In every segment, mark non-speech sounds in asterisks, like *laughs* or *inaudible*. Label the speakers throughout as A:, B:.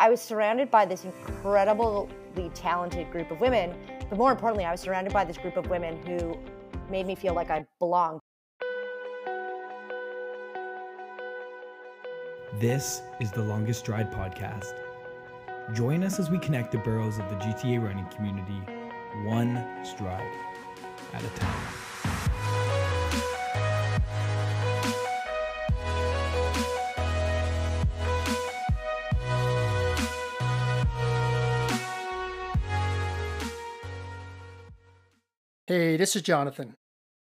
A: I was surrounded by this incredibly talented group of women, but more importantly, I was surrounded by this group of women who made me feel like I belonged.
B: This is the Longest Stride podcast. Join us as we connect the boroughs of the GTA running community one stride at a time.
C: Hey, this is Jonathan.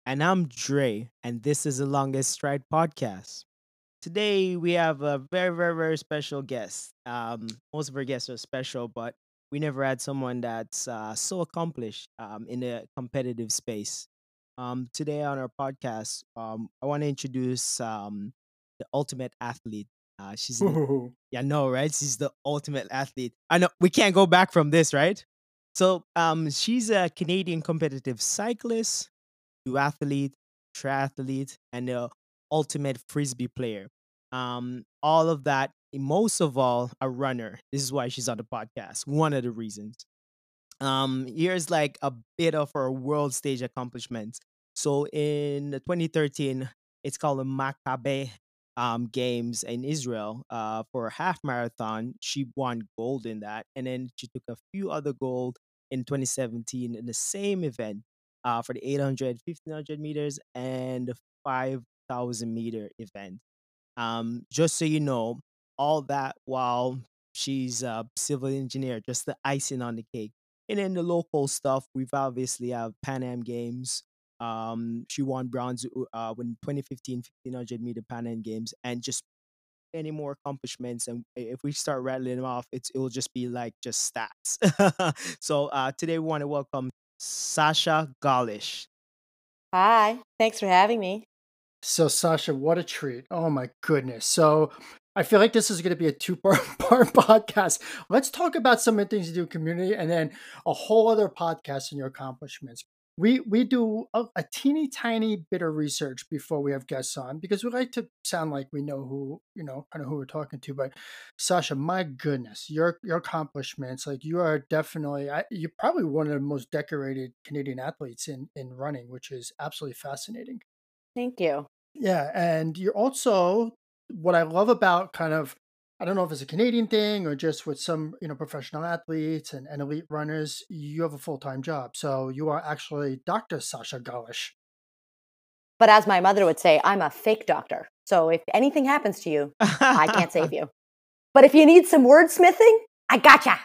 D: And I'm Dre, and this is the Longest Stride podcast. Today we have a very, very, very special guest. Um, most of our guests are special, but we never had someone that's uh, so accomplished um, in a competitive space. Um, today on our podcast, um, I want to introduce um, the ultimate athlete. Uh, she's
C: Ooh.
D: yeah, no, right? She's the ultimate athlete. I know we can't go back from this, right? So, um, she's a Canadian competitive cyclist, duathlete, triathlete, and ultimate frisbee player. Um, all of that, most of all, a runner. This is why she's on the podcast. One of the reasons. Um, here's like a bit of her world stage accomplishments. So in 2013, it's called the Maccabi um, games in Israel uh, for a half marathon. She won gold in that, and then she took a few other gold in 2017 in the same event uh, for the 800, 1500 meters, and the 5,000 meter event. Um, just so you know, all that while she's a civil engineer, just the icing on the cake. And then the local stuff, we've obviously have Pan Am Games, um, she won bronze uh, when 2015 1500 meter Pan Am Games, and just any more accomplishments. And if we start rattling them off, it's it will just be like just stats. *laughs* so uh, today we want to welcome Sasha Gollish.
A: Hi, thanks for having me.
C: So, Sasha, what a treat. Oh, my goodness. So, I feel like this is going to be a two *laughs* part podcast. Let's talk about some of the things you do in community and then a whole other podcast on your accomplishments. We we do a, a teeny tiny bit of research before we have guests on because we like to sound like we know who you know kind of who we're talking to. But Sasha, my goodness, your your accomplishments like you are definitely I, you're probably one of the most decorated Canadian athletes in in running, which is absolutely fascinating.
A: Thank you.
C: Yeah, and you're also what I love about kind of I don't know if it's a Canadian thing or just with some you know professional athletes and, and elite runners, you have a full time job. So you are actually Dr. Sasha Gollish.
A: But as my mother would say, I'm a fake doctor. So if anything happens to you, I can't save *laughs* you. But if you need some wordsmithing, I gotcha.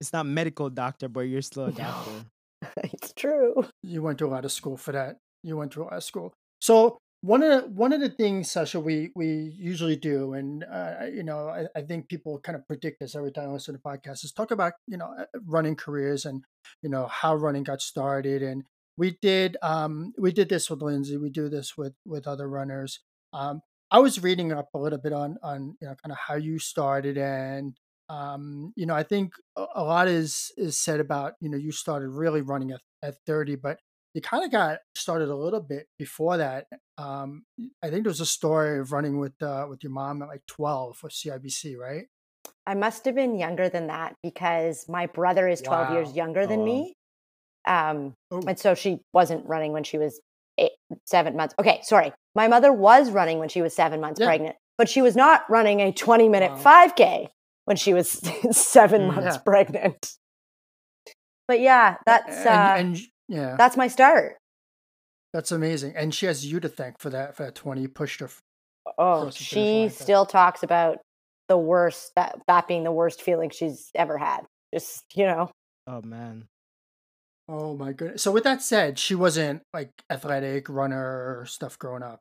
D: It's not medical doctor, but you're still a
C: No.
D: doctor. *laughs*
A: it's true.
C: You went to a lot of school for that. You went to a lot of school. So one of the, one of the things, Sasha, we we usually do, and uh, you know, I, I think people kind of predict this every time I listen to podcasts, is talk about you know uh, running careers and you know how running got started. And we did um, we did this with Lindsay. We do this with with other runners. Um, I was reading up a little bit on on you know kind of how you started and um, you know, I think a lot is is said about you know you started really running at, at 30, but you kind of got started a little bit before that. Um, I think there was a story of running with uh, with your mom at like 12 for CIBC, right?
A: I must have been younger than that because my brother is 12 years younger than
D: Oh,
A: me. Um,
C: Oh,
A: and so she wasn't running when she was eight, seven months. Okay, sorry. My mother was running when she was seven months
C: Yeah.
A: pregnant, but she was not running a 20 minute
C: Wow.
A: 5K when she was *laughs* seven
D: Mm.
A: months
C: Yeah.
A: pregnant. But yeah, that's
C: and,
A: uh,
C: and yeah,
A: that's my start.
C: that's amazing. And she has you to thank for that for that 20. You pushed her.
A: Oh,
C: Across the finish
A: she
C: line, but-
A: still talks about the worst that that being the worst feeling she's ever had. Just you know,
D: Oh man.
C: Oh my goodness. So with that said, she wasn't like athletic runner or stuff growing up.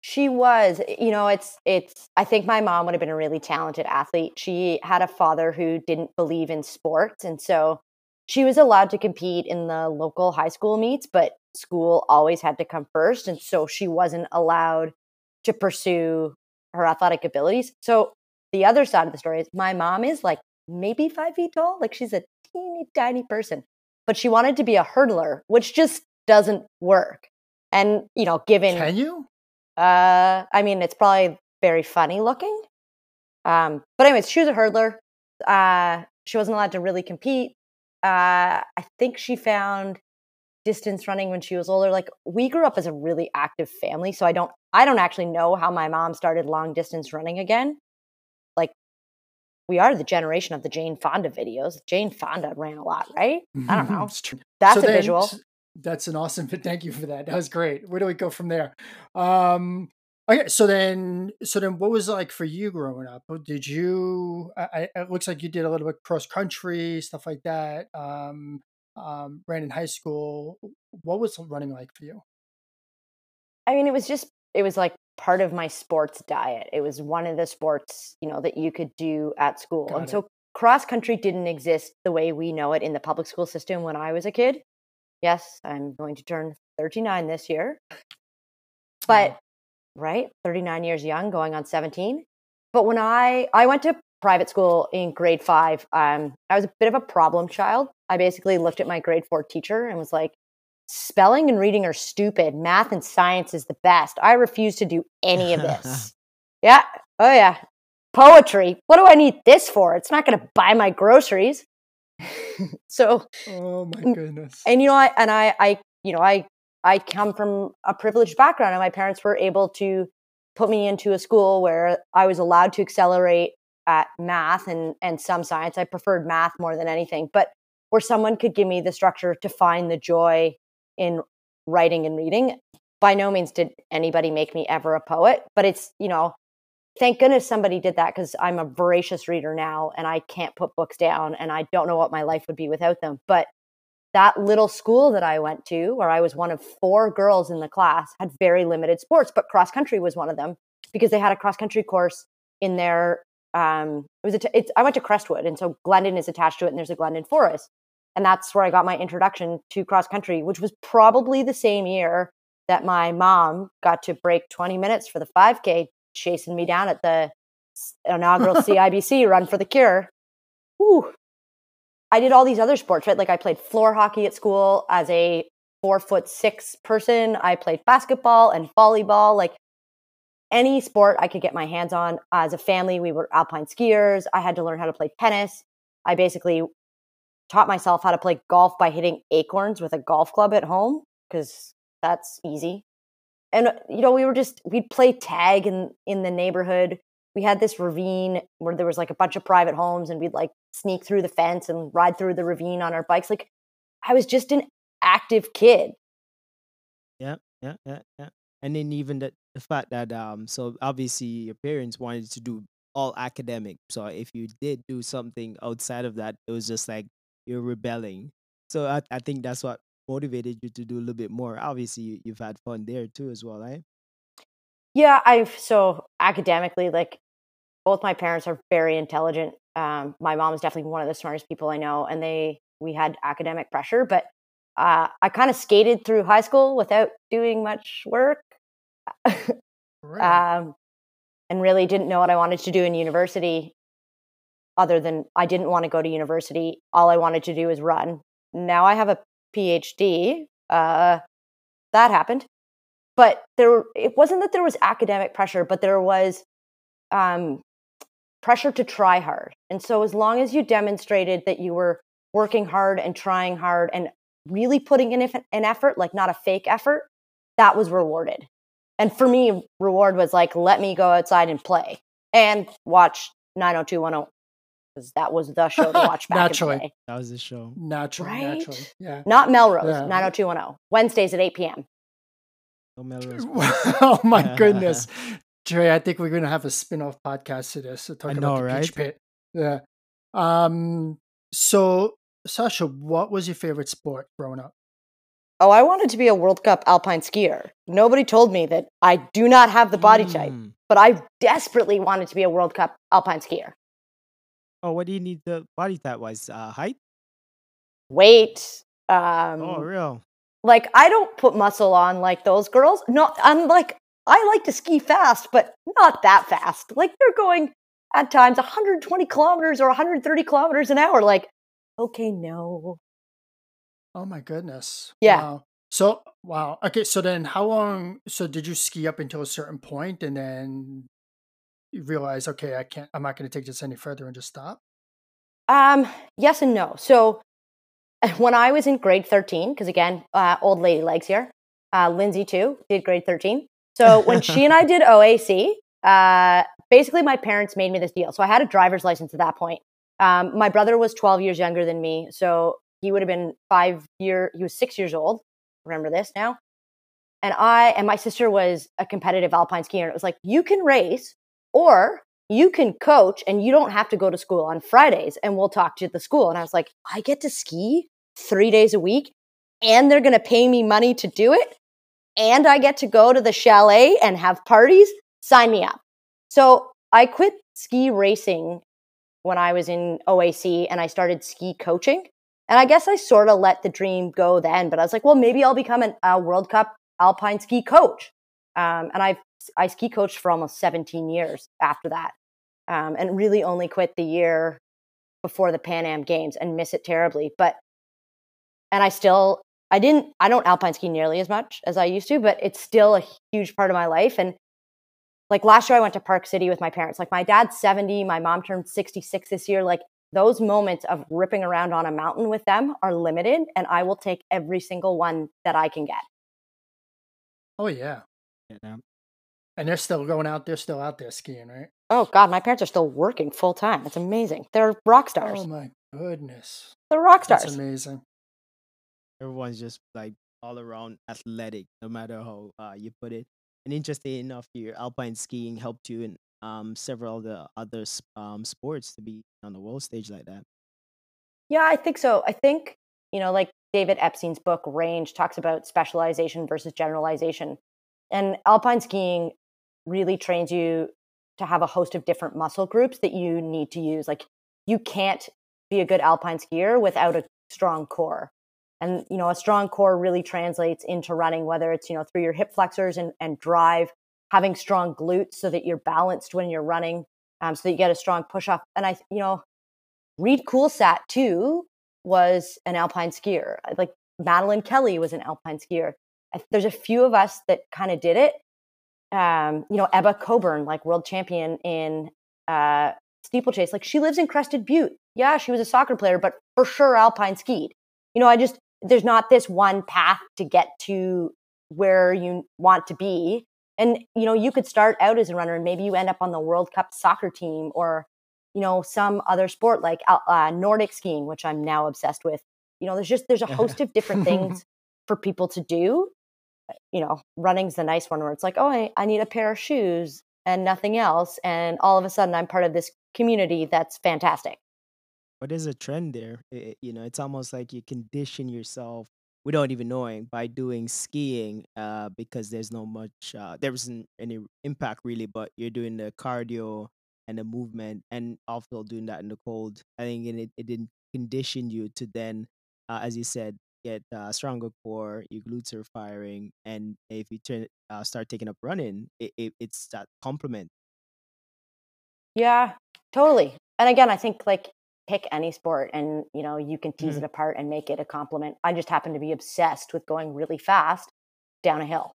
A: she was. Eh, you know, it's it's. I think my mom would have been a really talented athlete. She had a father who didn't believe in sports, and so she was allowed to compete in the local high school meets, but school always had to come first, and so she wasn't allowed to pursue her athletic abilities. So the other side of the story is my mom is like maybe five feet tall, like she's a teeny tiny person, but she wanted to be a hurdler, which just doesn't work. And you know, given
C: Can you?
A: uh, I mean, it's probably very funny looking. Um, but anyways, she was a hurdler. Uh, she wasn't allowed to really compete. Uh, I think she found distance running when she was older. Like we grew up as a really active family, so I don't I don't actually know how my mom started long distance running again. Like we are the generation of the Jane Fonda videos. Jane Fonda ran a lot, right? I don't know. That's so a then, visual.
C: That's an awesome. *laughs* Thank you for that. That was great. Where do we go from there? Um, okay, so then, so then, what was it like for you growing up? Did you? I, it looks like you did a little bit cross country stuff like that. Um, um, ran in high school. What was running like for you?
A: I mean, it was just it was like part of my sports diet. It was one of the sports, you know, that you could do at school. Got and it. so cross country didn't exist the way we know it in the public school system when I was a kid. Yes, I'm going to turn 39 this year. But right, 39 years young, going on 17. But when I I went to private school in grade 5, um I was a bit of a problem child. I basically looked at my grade 4 teacher and was like, spelling and reading are stupid. Math and science is the best. I refuse to do any of this. *laughs* yeah. Oh, yeah. Poetry. What do I need this for? It's not going to buy my groceries. *laughs* so,
C: oh my goodness.
A: And you know, I and I, I, you know, I, I come from a privileged background, and my parents were able to put me into a school where I was allowed to accelerate at math and and some science. I preferred math more than anything, but where someone could give me the structure to find the joy in writing and reading. By no means did anybody make me ever a poet, but it's, you know, thank goodness somebody did that because I'm a voracious reader now and I can't put books down and I don't know what my life would be without them. But that little school that I went to, where I was one of four girls in the class, had very limited sports, but cross country was one of them because they had a cross country course in their. Um, it was a, it's, I went to Crestwood, and so Glendon is attached to it, and there's a Glendon Forest. And that's where I got my introduction to cross country, which was probably the same year that my mom got to break 20 minutes for the 5K, chasing me down at the inaugural *laughs* CIBC Run for the Cure. Whew. I did all these other sports, right? Like I played floor hockey at school as a four foot six person. I played basketball and volleyball, like any sport I could get my hands on. As a family, we were alpine skiers. I had to learn how to play tennis. I basically taught myself how to play golf by hitting acorns with a golf club at home because that's easy. And you know, we were just we'd play tag in in the neighborhood. We had this ravine where there was like a bunch of private homes, and we'd like sneak through the fence and ride through the ravine on our bikes. Like I was just an active kid.
D: Yeah, yeah, yeah, yeah. And then even the the fact that um, so obviously your parents wanted to do all academic. So if you did do something outside of that, it was just like you're rebelling. So I, I think that's what motivated you to do a little bit more. Obviously, you, you've had fun there too, as well, right?
A: Yeah, I've so academically, like both my parents are very intelligent. Um, my mom is definitely one of the smartest people I know, and they we had academic pressure, but uh, I kind of skated through high school without doing much work, *laughs* right. um, and really didn't know what I wanted to do in university other than I didn't want to go to university. All I wanted to do was run. Now I have a PhD. Uh, that happened. But there, it wasn't that there was academic pressure, but there was um, pressure to try hard. And so, as long as you demonstrated that you were working hard and trying hard and really putting in an effort, like not a fake effort, that was rewarded. And for me, reward was like, let me go outside and play and watch 90210 because that was the show to watch *laughs* back
C: naturally.
A: in the day.
D: That was the show.
C: Naturally, right? naturally. Yeah.
A: Not Melrose, yeah. 90210. Wednesdays at 8 p.m.
D: Oh, Melrose. *laughs*
C: oh my *laughs* goodness. Jerry, I think we're going to have a spin-off podcast to this. To talk
D: I
C: about
D: know,
C: the
D: right?
C: Peach Pit. Yeah. Um, so, Sasha, what was your favorite sport growing up?
A: Oh, I wanted to be a World Cup alpine skier. Nobody told me that I do not have the body mm. type, but I desperately wanted to be a World Cup alpine skier.
D: Oh, what do you need the body type wise? Uh, height?
A: Weight.
D: Um, Oh,
A: Um,
D: real.
A: like I don't put muscle on like those girls. No, I'm like I like to ski fast, but not that fast. Like they're going at times 120 kilometers or 130 kilometers an hour. Like, okay, no.
C: Oh my goodness.
A: Yeah.
C: Wow. So, wow. Okay, so then how long so did you ski up until a certain point and then you realize, okay, I can't I'm not going to take this any further and just stop?
A: Um, yes and no. So *laughs* when I was in grade 13, because again, uh, old lady legs here, uh, Lindsay too did grade 13. So when *laughs* she and I did OAC, uh, basically my parents made me this deal. So I had a driver's license at that point. Um, my brother was 12 years younger than me. So he would have been five year, he was six years old. Remember this now? And I, and my sister was a competitive alpine skier. And it was like, you can race or you can coach and you don't have to go to school on Fridays and we'll talk to the school. And I was like, I get to ski three days a week and they're going to pay me money to do it. And I get to go to the chalet and have parties. Sign me up. So I quit ski racing when I was in OAC and I started ski coaching. And I guess I sort of let the dream go then, but I was like, well, maybe I'll become a World Cup alpine ski coach. Um, and I've I ski coached for almost 17 years after that, um, and really only quit the year before the Pan Am Games and miss it terribly. But and I still I didn't I don't alpine ski nearly as much as I used to, but it's still a huge part of my life. And like last year, I went to Park City with my parents. Like my dad's 70, my mom turned 66 this year. Like those moments of ripping around on a mountain with them are limited, and I will take every single one that I can get.
C: Oh yeah.
D: Yeah.
C: And they're still going out. They're still out there skiing, right?
A: Oh God, my parents are still working full time. It's amazing. They're rock oh, stars.
C: Oh my goodness.
A: They're rock stars.
C: That's
A: stars.
C: amazing.
D: Everyone's just like all around athletic, no matter how uh, you put it. And interesting enough, your alpine skiing helped you in um, several of the other um, sports to be on the world stage like that.
A: Yeah, I think so. I think, you know, like David Epstein's book, Range, talks about specialization versus generalization. And alpine skiing really trains you to have a host of different muscle groups that you need to use. Like, you can't be a good alpine skier without a strong core. And, you know, a strong core really translates into running, whether it's, you know, through your hip flexors and, and drive, having strong glutes so that you're balanced when you're running, um, so that you get a strong push off. And I, you know, Reid Coolsaet too was an alpine skier. Like Madeleine Kelly was an alpine skier. There's a few of us that kind of did it. Um, you know, Emma Coburn, like world champion in uh, steeplechase. Like she lives in Crested Butte. Yeah, she was a soccer player, but for sure alpine skied. You know, I just there's not this one path to get to where you want to be. And you know, you could start out as a runner, and maybe you end up on the World Cup soccer team or you know some other sport like uh, nordic skiing which i'm now obsessed with. You know there's just there's a *laughs* host of different things *laughs* for people to do. You know running's the nice one where it's like oh I, I need a pair of shoes and nothing else and all of a sudden i'm part of this community that's fantastic
D: But there's a trend there. i- i- you know, it's almost like you condition yourself without even knowing by doing skiing uh, because there's no much, uh, there isn't any impact really, but you're doing the cardio and the movement and also doing that in the cold. I think it, it didn't condition you to then, uh, as you said, get uh, stronger core, your glutes are firing, and if you turn, uh, start taking up running, it, it, it's that complement.
A: yeah totally and again i think like pick any sport and you know you can tease
D: Mhm.
A: it apart and make it a complement i just happen to be obsessed with going really fast down a hill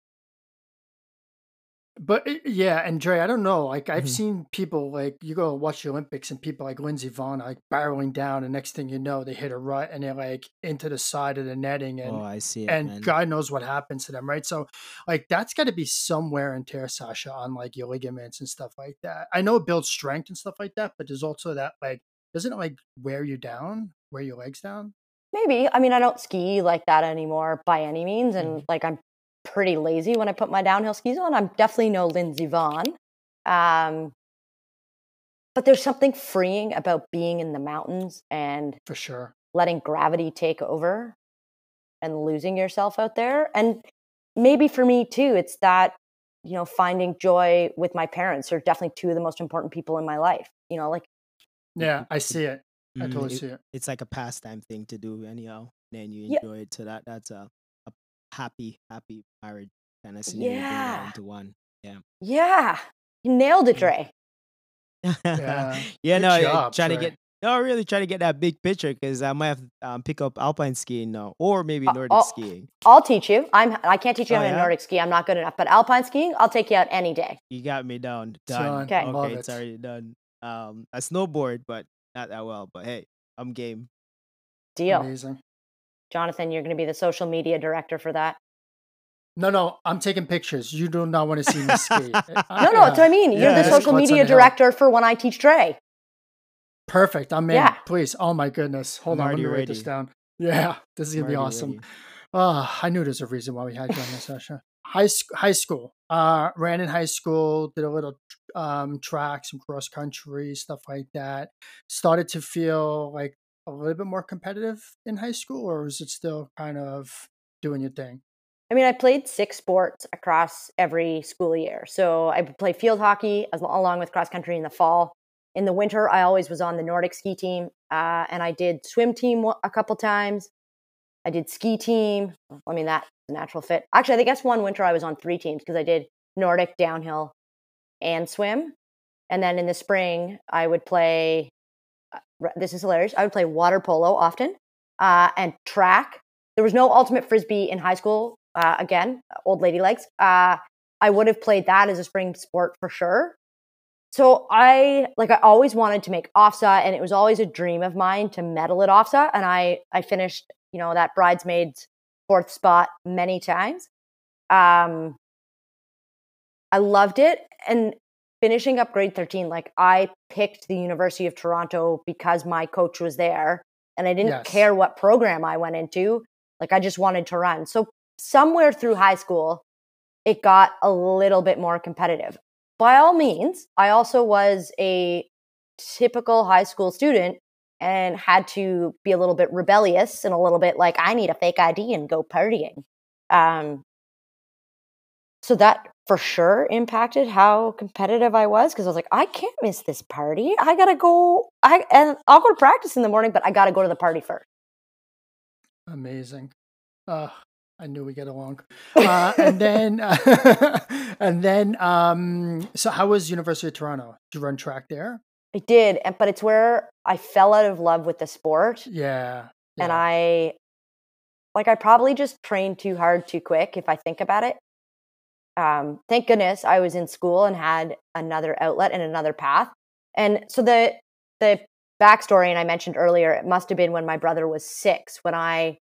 C: But uh, yeah, and Dre, I don't know. Like I've
D: Mhm.
C: seen people like you go watch the Olympics and people like Lindsey Vonn like barreling down, and next thing you know, they hit a rut and they're like into the side of the netting, and
D: oh, I see it,
C: and
D: man.
C: God knows what happens to them, right? So, like that's got to be somewhere in tear, Sasha, on like your ligaments and stuff like that. I know it builds strength and stuff like that, but there's also that like doesn't it like wear you down, wear your legs down?
A: Maybe. I mean, I don't ski like that anymore by any means. And like, I'm pretty lazy when I put my downhill skis on. I'm definitely no Lindsey Vonn. Um, but there's something freeing about being in the mountains and
C: For sure.
A: letting gravity take over and losing yourself out there. And maybe for me too, it's that, you know, finding joy with my parents are definitely two of the most important people in my life. You know, like,
C: Yeah, I see it. I
D: Mm,
C: totally
D: it-
C: see it.
D: it's like a pastime thing to do anyhow then you
A: Yeah.
D: enjoy it so that that's a, a happy happy marriage kind of scenario it
A: Yeah.
D: into one
A: yeah, you nailed it. Dre. *laughs*
C: Yeah.
D: yeah no
C: job,
D: trying to get no really trying to get that big picture because i might have to um, pick up alpine skiing now or maybe nordic
A: oh,
D: skiing
A: I'll teach you. I'm I can't teach you
D: Oh,
A: how to
D: yeah?
A: Nordic ski. I'm not good enough. But alpine skiing, I'll take you out any day.
D: you got me down done
A: Okay.
D: okay it's already done um i snowboard but not that well but hey I'm game.
A: Deal.
C: Amazing.
A: Jonathan, you're going to be the social media director for that.
C: No, no, I'm taking pictures. You do not want to see me skate. *laughs*
A: No, no, that's what I mean. You're
C: Yeah,
A: the social media director for when I teach Dre.
C: Perfect. I'm in.
A: Yeah.
C: Please. Oh my goodness. Hold
D: I'm
C: on. Let me
D: already
C: write this down. Yeah, *laughs* this is gonna be awesome.
D: ready.
C: Ah, I knew there's a reason why we had you on this session. High school, high school. Uh, ran in high school. Did a little um tracks and cross country stuff like that. Started to feel like a little bit more competitive in high school, or was it still kind of doing your thing?
A: I mean, I played six sports across every school year. So I would play field hockey as, along with cross country in the fall. In the winter, I always was on the Nordic ski team, uh, and I did swim team a couple times. I did ski team. I mean, that's a natural fit. Actually, I guess one winter I was on three teams because I did Nordic, downhill, and swim. And then in the spring, I would play. uh, This is hilarious. I would play water polo often uh, and track. There was no ultimate frisbee in high school. Uh, again, old lady legs. Uh, I would have played that as a spring sport for sure. So I like I always wanted to make OFSAA, and it was always a dream of mine to medal at OFSAA. And I I finished you know that bridesmaids fourth spot many times. Um, I loved it, and finishing up grade thirteen, like I picked the University of Toronto because my coach was there, and I didn't
C: Yes.
A: care what program I went into. Like I just wanted to run. So somewhere through high school, it got a little bit more competitive. By all means, I also was a typical high school student and had to be a little bit rebellious and a little bit like, I need a fake ID and go partying. Um, so that for sure impacted how competitive I was because I was like, I can't miss this party. I gotta go. I and I'll go to practice in the morning, but I gotta go to the party first.
C: Amazing. Uh, I knew we get along. *laughs* Uh, and then, *laughs* and then, um, so how was University of Toronto? Did you run track there?
A: I did, but it's where I fell out of love with the sport.
C: Yeah.
A: and. I like I probably just trained too hard too quick if I think about it. Um, thank goodness I was in school and had another outlet and another path. And so the the backstory, and I mentioned earlier, it must have been when my brother was six when I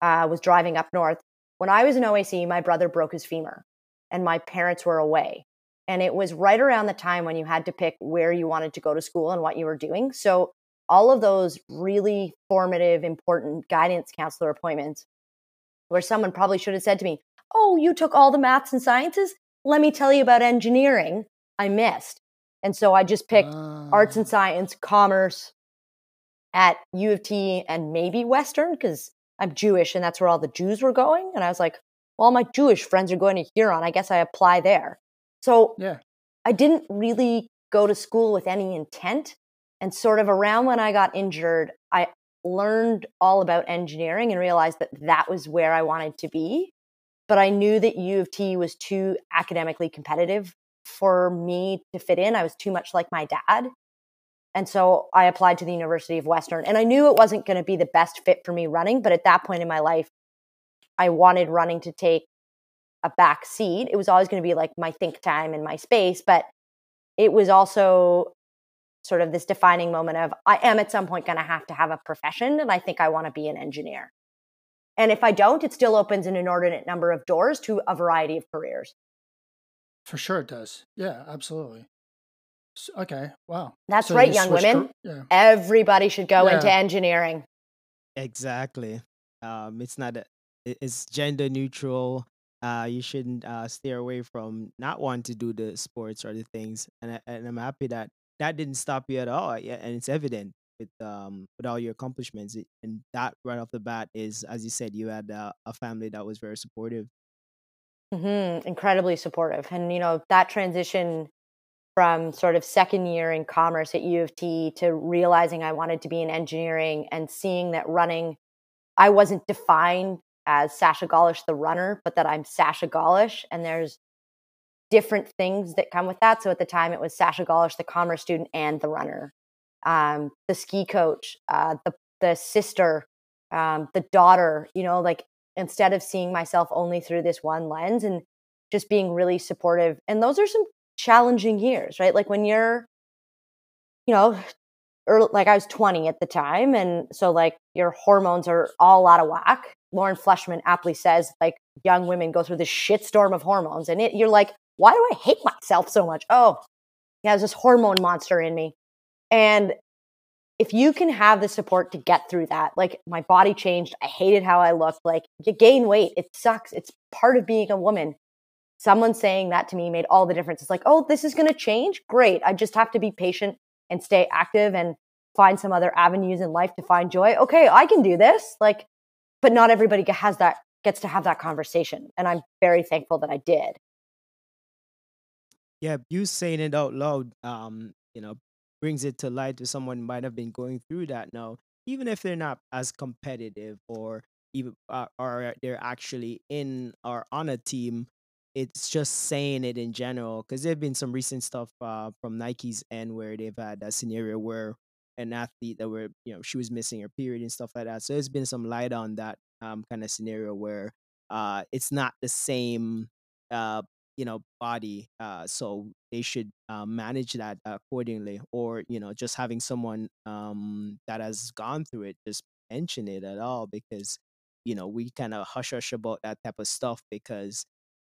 A: uh, was driving up north. When I was in OAC, my brother broke his femur, and my parents were away. And it was right around the time when you had to pick where you wanted to go to school and what you were doing. So all of those really formative, important guidance counselor appointments where someone probably should have said to me, Oh, you took all the maths and sciences? Let me tell you about engineering. I missed. And so I just picked arts and
C: Ah,
A: science, commerce at U of T and maybe Western because I'm Jewish and that's where all the Jews were going. And I was like, well, my Jewish friends are going to Huron. I guess I apply there. So
C: Yeah.
A: I didn't really go to school with any intent. And sort of around when I got injured, I learned all about engineering and realized that that was where I wanted to be. But I knew that U of T was too academically competitive for me to fit in. I was too much like my dad. And so I applied to the University of Western. And I knew it wasn't going to be the best fit for me running. But at that point in my life, I wanted running to take a back seat. It was always going to be like my think time and my space. But it was also sort of this defining moment of I am at some point going to have to have a profession. And I think I want to be an engineer. And if I don't, it still opens an inordinate number of doors to a variety of careers.
C: For sure it does. Yeah, absolutely. S okay. Wow.
A: That's
C: So
A: right,
C: you
A: young women.
C: car- yeah.
A: Everybody should go into engineering.
D: Exactly. Um, it's not a, it's gender neutral. Uh, you shouldn't uh, steer away from not wanting to do the sports or the things. And I, and I'm happy that that didn't stop you at all. Yeah, and it's evident with um with all your accomplishments. And that right off the bat is, as you said, you had uh, a family that was very supportive.
A: hmm incredibly supportive. And, you know, that transition from sort of second year in commerce at U of T to realizing I wanted to be in engineering and seeing that running, I wasn't defined as Sasha Gollish, the runner, but that I'm Sasha Gollish. And there's different things that come with that. So at the time, it was Sasha Gollish, the commerce student, and the runner, um, the ski coach, uh, the the sister, um, the daughter. You know, like instead of seeing myself only through this one lens and just being really supportive. And those are some challenging years, right? Like when you're, you know, early, like I was 20 at the time. And so like your hormones are all out of whack. Lauren Fleshman aptly says like young women go through this shitstorm of hormones and it, you're like, why do I hate myself so much? Oh, yeah, there's this hormone monster in me. And if you can have the support to get through that, like my body changed, I hated how I looked, like you gain weight, it sucks. It's part of being a woman. Someone saying that to me made all the difference. It's like, oh, this is going to change. Great. I just have to be patient and stay active and find some other avenues in life to find joy. Okay, I can do this. Like, but not everybody has that, gets to have that conversation. And I'm very thankful that I did.
D: Yeah, you saying it out loud, um, you know, brings it to light to someone might have been going through that now, even if they're not as competitive or even uh, or they're actually in or on a team. It's just saying it in general because there've been some recent stuff uh, from Nike's end where they've had a scenario where an athlete that were you know she was missing her period and stuff like that. So there's been some light on that um, kind of scenario where uh, it's not the same uh, you know body uh so they should uh, manage that accordingly or you know just having someone um that has gone through it just mention it at all because you know we kind of hush hush about that type of stuff because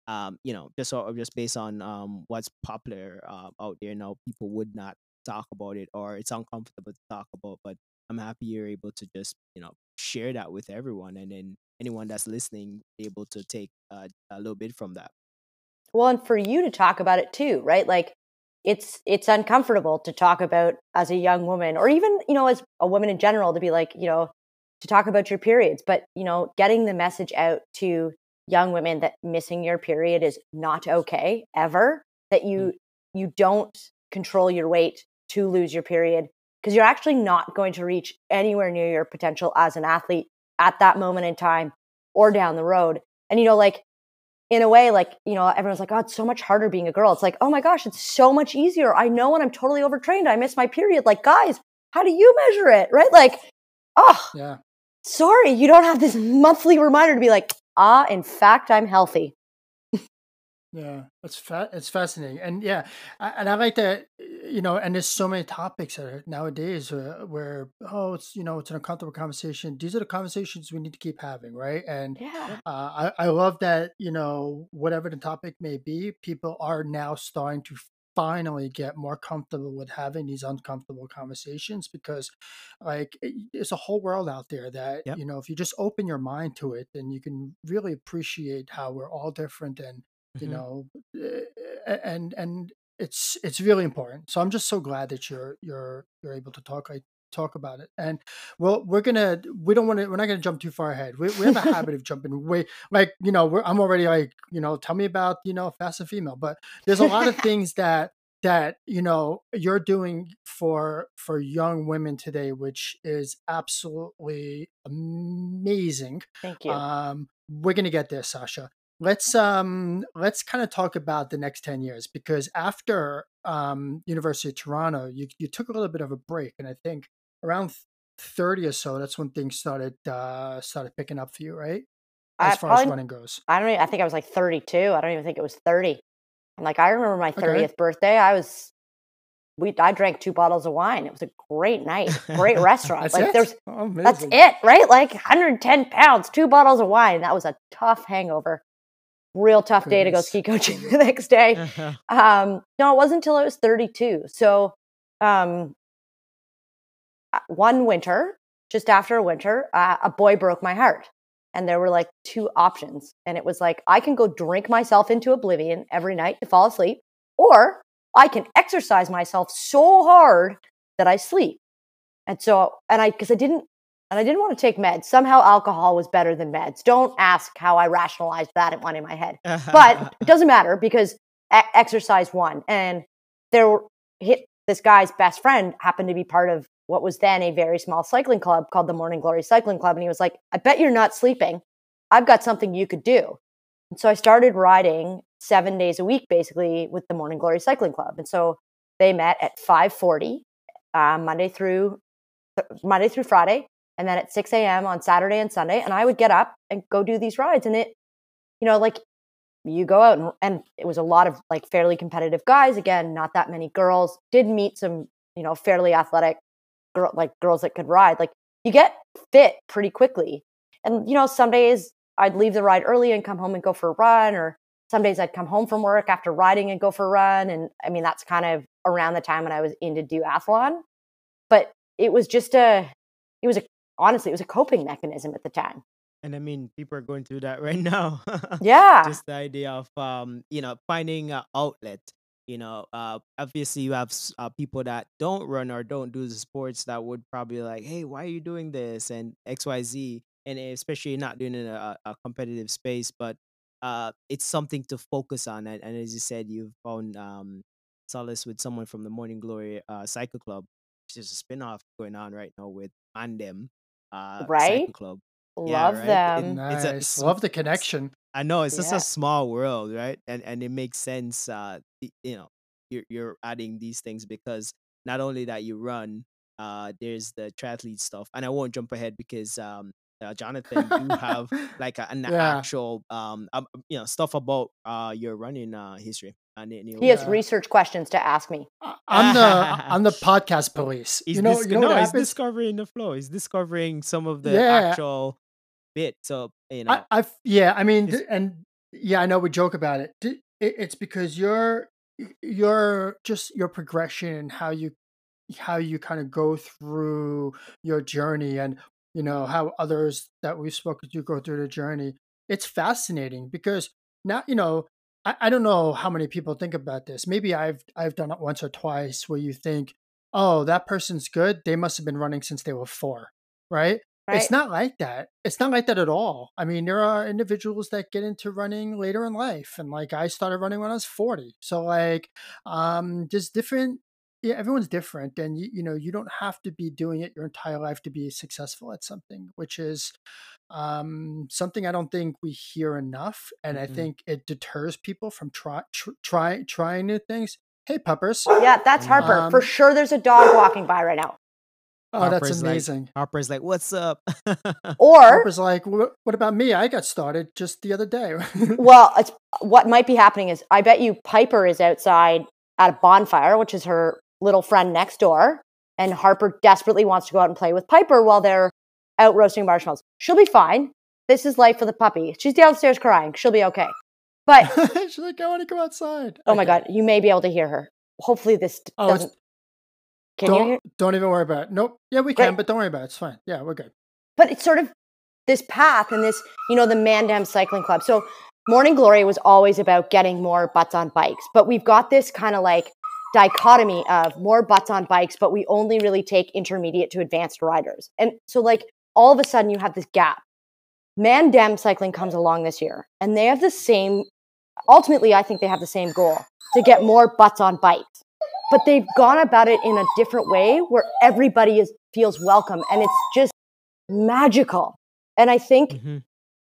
D: um you know just or just based on um what's popular uh, out there now people would not talk about it or it's uncomfortable to talk about but i'm happy you're able to just you know share that with everyone and then anyone that's listening able to take uh, a little bit from that
A: well, and for you to talk about it too, right? Like it's it's uncomfortable to talk about as a young woman or even, you know, as a woman in general to be like, you know, to talk about your periods, but you know, getting the message out to young women that missing your period is not okay ever, that you mm. you don't control your weight to lose your period because you're actually not going to reach anywhere near your potential as an athlete at that moment in time or down the road. And you know, like in a way, like, you know, everyone's like, oh, it's so much harder being a girl. It's like, oh my gosh, it's so much easier. I know when I'm totally overtrained, I miss my period. Like, guys, how do you measure it? Right? Like, oh, yeah. sorry, you don't have this monthly reminder to be like, ah, in fact, I'm healthy.
C: Yeah, it's fa- it's fascinating, and yeah, I, and I like that. You know, and there's so many topics that nowadays where, where oh, it's you know, it's an uncomfortable conversation. These are the conversations we need to keep having, right? And
A: yeah,
C: uh, I I love that. You know, whatever the topic may be, people are now starting to finally get more comfortable with having these uncomfortable conversations because like it's a whole world out there that yep. you know if you just open your mind to it then you can really appreciate how we're all different and you mm-hmm. know eh, and and it's it's really important. So i'm just so glad that you're you're you're able to talk I, talk about it. And well we're gonna we don't want to we're not gonna jump too far ahead. We, we have a habit of jumping way like you know i'm already like you know tell me about you know fast and female but there's a lot of *laughs* things that that you know you're doing for for young women today which is absolutely amazing.
A: Thank you.
C: Um we're gonna get there sasha let's um let's kind of talk about the next 10 years because after um university of toronto you, you took a little bit of a break and i think around 30 or so that's when things started uh started picking up for you right as I, far probably, as running goes
A: i don't even, i think i was like 32 i don't even think it was 30 i'm like i remember my 30th okay. birthday i was we I drank two bottles of wine. It was a great night, great *laughs* restaurant. like it? there's oh, that's it, right? Like 110 pounds, two bottles of wine. That was a tough hangover real tough Goodness. day to go ski coaching *laughs* the next day. Uh-huh. Um, no, it wasn't until I was 32. So, um, uh, one winter, just after a winter, uh, a boy broke my heart. And there were like two options. And it was like, I can go drink myself into oblivion every night to fall asleep, or I can exercise myself so hard that I sleep. And so, and I, because I didn't and I didn't want to take meds. Somehow alcohol was better than meds. Don't ask how I rationalized that at one in my head. but it *laughs* doesn't matter because exercise won. And there hit this guy's best friend happened to be part of what was then a very small cycling club called the Morning Glory Cycling Club. And he was like, I bet you're not sleeping. I've got something you could do. And so I started riding seven days a week, basically, with the Morning Glory Cycling Club. And so they met at 540 uh, Monday through Monday through Friday and then at 6 a.m. on Saturday and Sunday. And I would get up and go do these rides. And it, you know, like you go out and, and it was a lot of like fairly competitive guys. Again, not that many girls. Did meet some, you know, fairly athletic girl like girls that could ride. Like you get fit pretty quickly. And you know, some days I'd leave the ride early and come home and go for a run, or some days I'd come home from work after riding and go for a run. And I mean, that's kind of around the time when I was into duathlon. But it was just a, it was a, honestly, it was a coping mechanism at the time.
D: And I mean, people are going through that *laughs* right now.
A: Yeah.
D: Just the idea of um, you know, finding an outlet. You know, uh, obviously you have uh, people that don't run or don't do the sports that would probably like, hey, why are you doing this and X, Y, Z, and especially not doing it in a, a competitive space, but uh, it's something to focus on. And, and as you said, you've found um solace with someone from the Morning Glory uh, Cycle Club, which is a spin-off going on right now with Mandem uh,
A: Right?
D: Cycle Club. Yeah,
A: Love
D: right? It-
A: them.
D: it's a-
C: Nice. Love the connection.
D: I know it's just
A: Yeah.
D: a small world, right? And and it makes sense. Uh, you know, you're you're adding these things because not only that you run, uh, there's the triathlete stuff, and I won't jump ahead because um, uh, Jonathan, you have *laughs* like a, an
C: Yeah.
D: actual um, um, you know, stuff about uh your running uh history. Uh, and it-
A: He has
C: Yeah.
A: research questions to ask me.
C: I- I'm the *laughs* I'm the podcast police.
D: He's
C: you know,
D: dis-
C: you know
D: no, he's discovering the flow. He's discovering some of the
C: Yeah.
D: actual bit. So you know,
C: I, I've yeah, I mean, th- and yeah, I know we joke about it. D- it- It's because you're you're just your progression and how you how you kind of go through your journey and you know how others that we've spoken to go through the journey. It's fascinating because now you know I, I don't know how many people think about this. Maybe I've I've done it once or twice where you think, oh, that person's good. They must have been running since they were four, right?
A: Right?
C: It's not like that. It's not like that at all. I mean, there are individuals that get into running later in life, and like I started running when I was forty. So like, um, just different. Yeah, everyone's different, and you, you know, you don't have to be doing it your entire life to be successful at something, which is um, something I don't think we hear enough, and I
D: Mm-mm.
C: think it deters people from try, tr- try trying new things. Hey, puppers!
A: yeah, that's Harper. For
C: Um,
A: sure, there's a dog walking by right now.
C: Oh, that's
D: Harper's like-
C: amazing.
D: Harper's like, "What's up?" *laughs*
A: Or,
C: Harper's like, what about me? I got started just the other day. *laughs*
A: well, it's, what might be happening is I bet you Piper is outside at a bonfire, which is her little friend next door. And Harper desperately wants to go out and play with Piper while they're out roasting marshmallows. She'll be fine. This is life for the puppy. She's downstairs crying. She'll be okay. But *laughs*
C: She's like, I want to go outside.
A: oh my God, you may be able to hear her. Hopefully, this
C: Oh,
A: doesn't. Can you
C: don't,
A: hear?
C: don't even worry about it. Nope. Yeah, we can,
A: Great.
C: but don't worry about it. It's fine. Yeah, we're good.
A: but it's sort of this path and this, you know, the Mandem Cycling Club. So Morning Glory was always about getting more butts on bikes, but we've got this kind of like dichotomy of more butts on bikes, but we only really take intermediate to advanced riders. And so, like, all of a sudden you have this gap. Mandem Cycling comes along this year, and they have the same, ultimately, I think they have the same goal to get more butts on bikes. But they've gone about it in a different way where everybody is, feels welcome, and it's just magical. And I think
D: Mhm.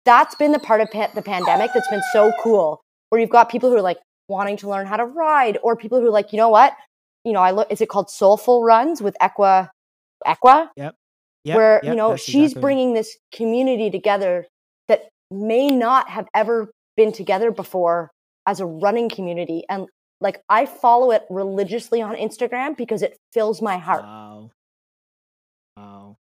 A: that's been the part of pa- the pandemic that's been so cool where you've got people who are like wanting to learn how to ride or people who are like you know what you know i look is it called soulful runs with equa equa
D: Yep,
A: where you know
D: that's
A: she's
D: exactly-
A: bringing this community together that may not have ever been together before as a running community and like i follow it religiously on instagram because it fills my heart
D: Wow. Wow.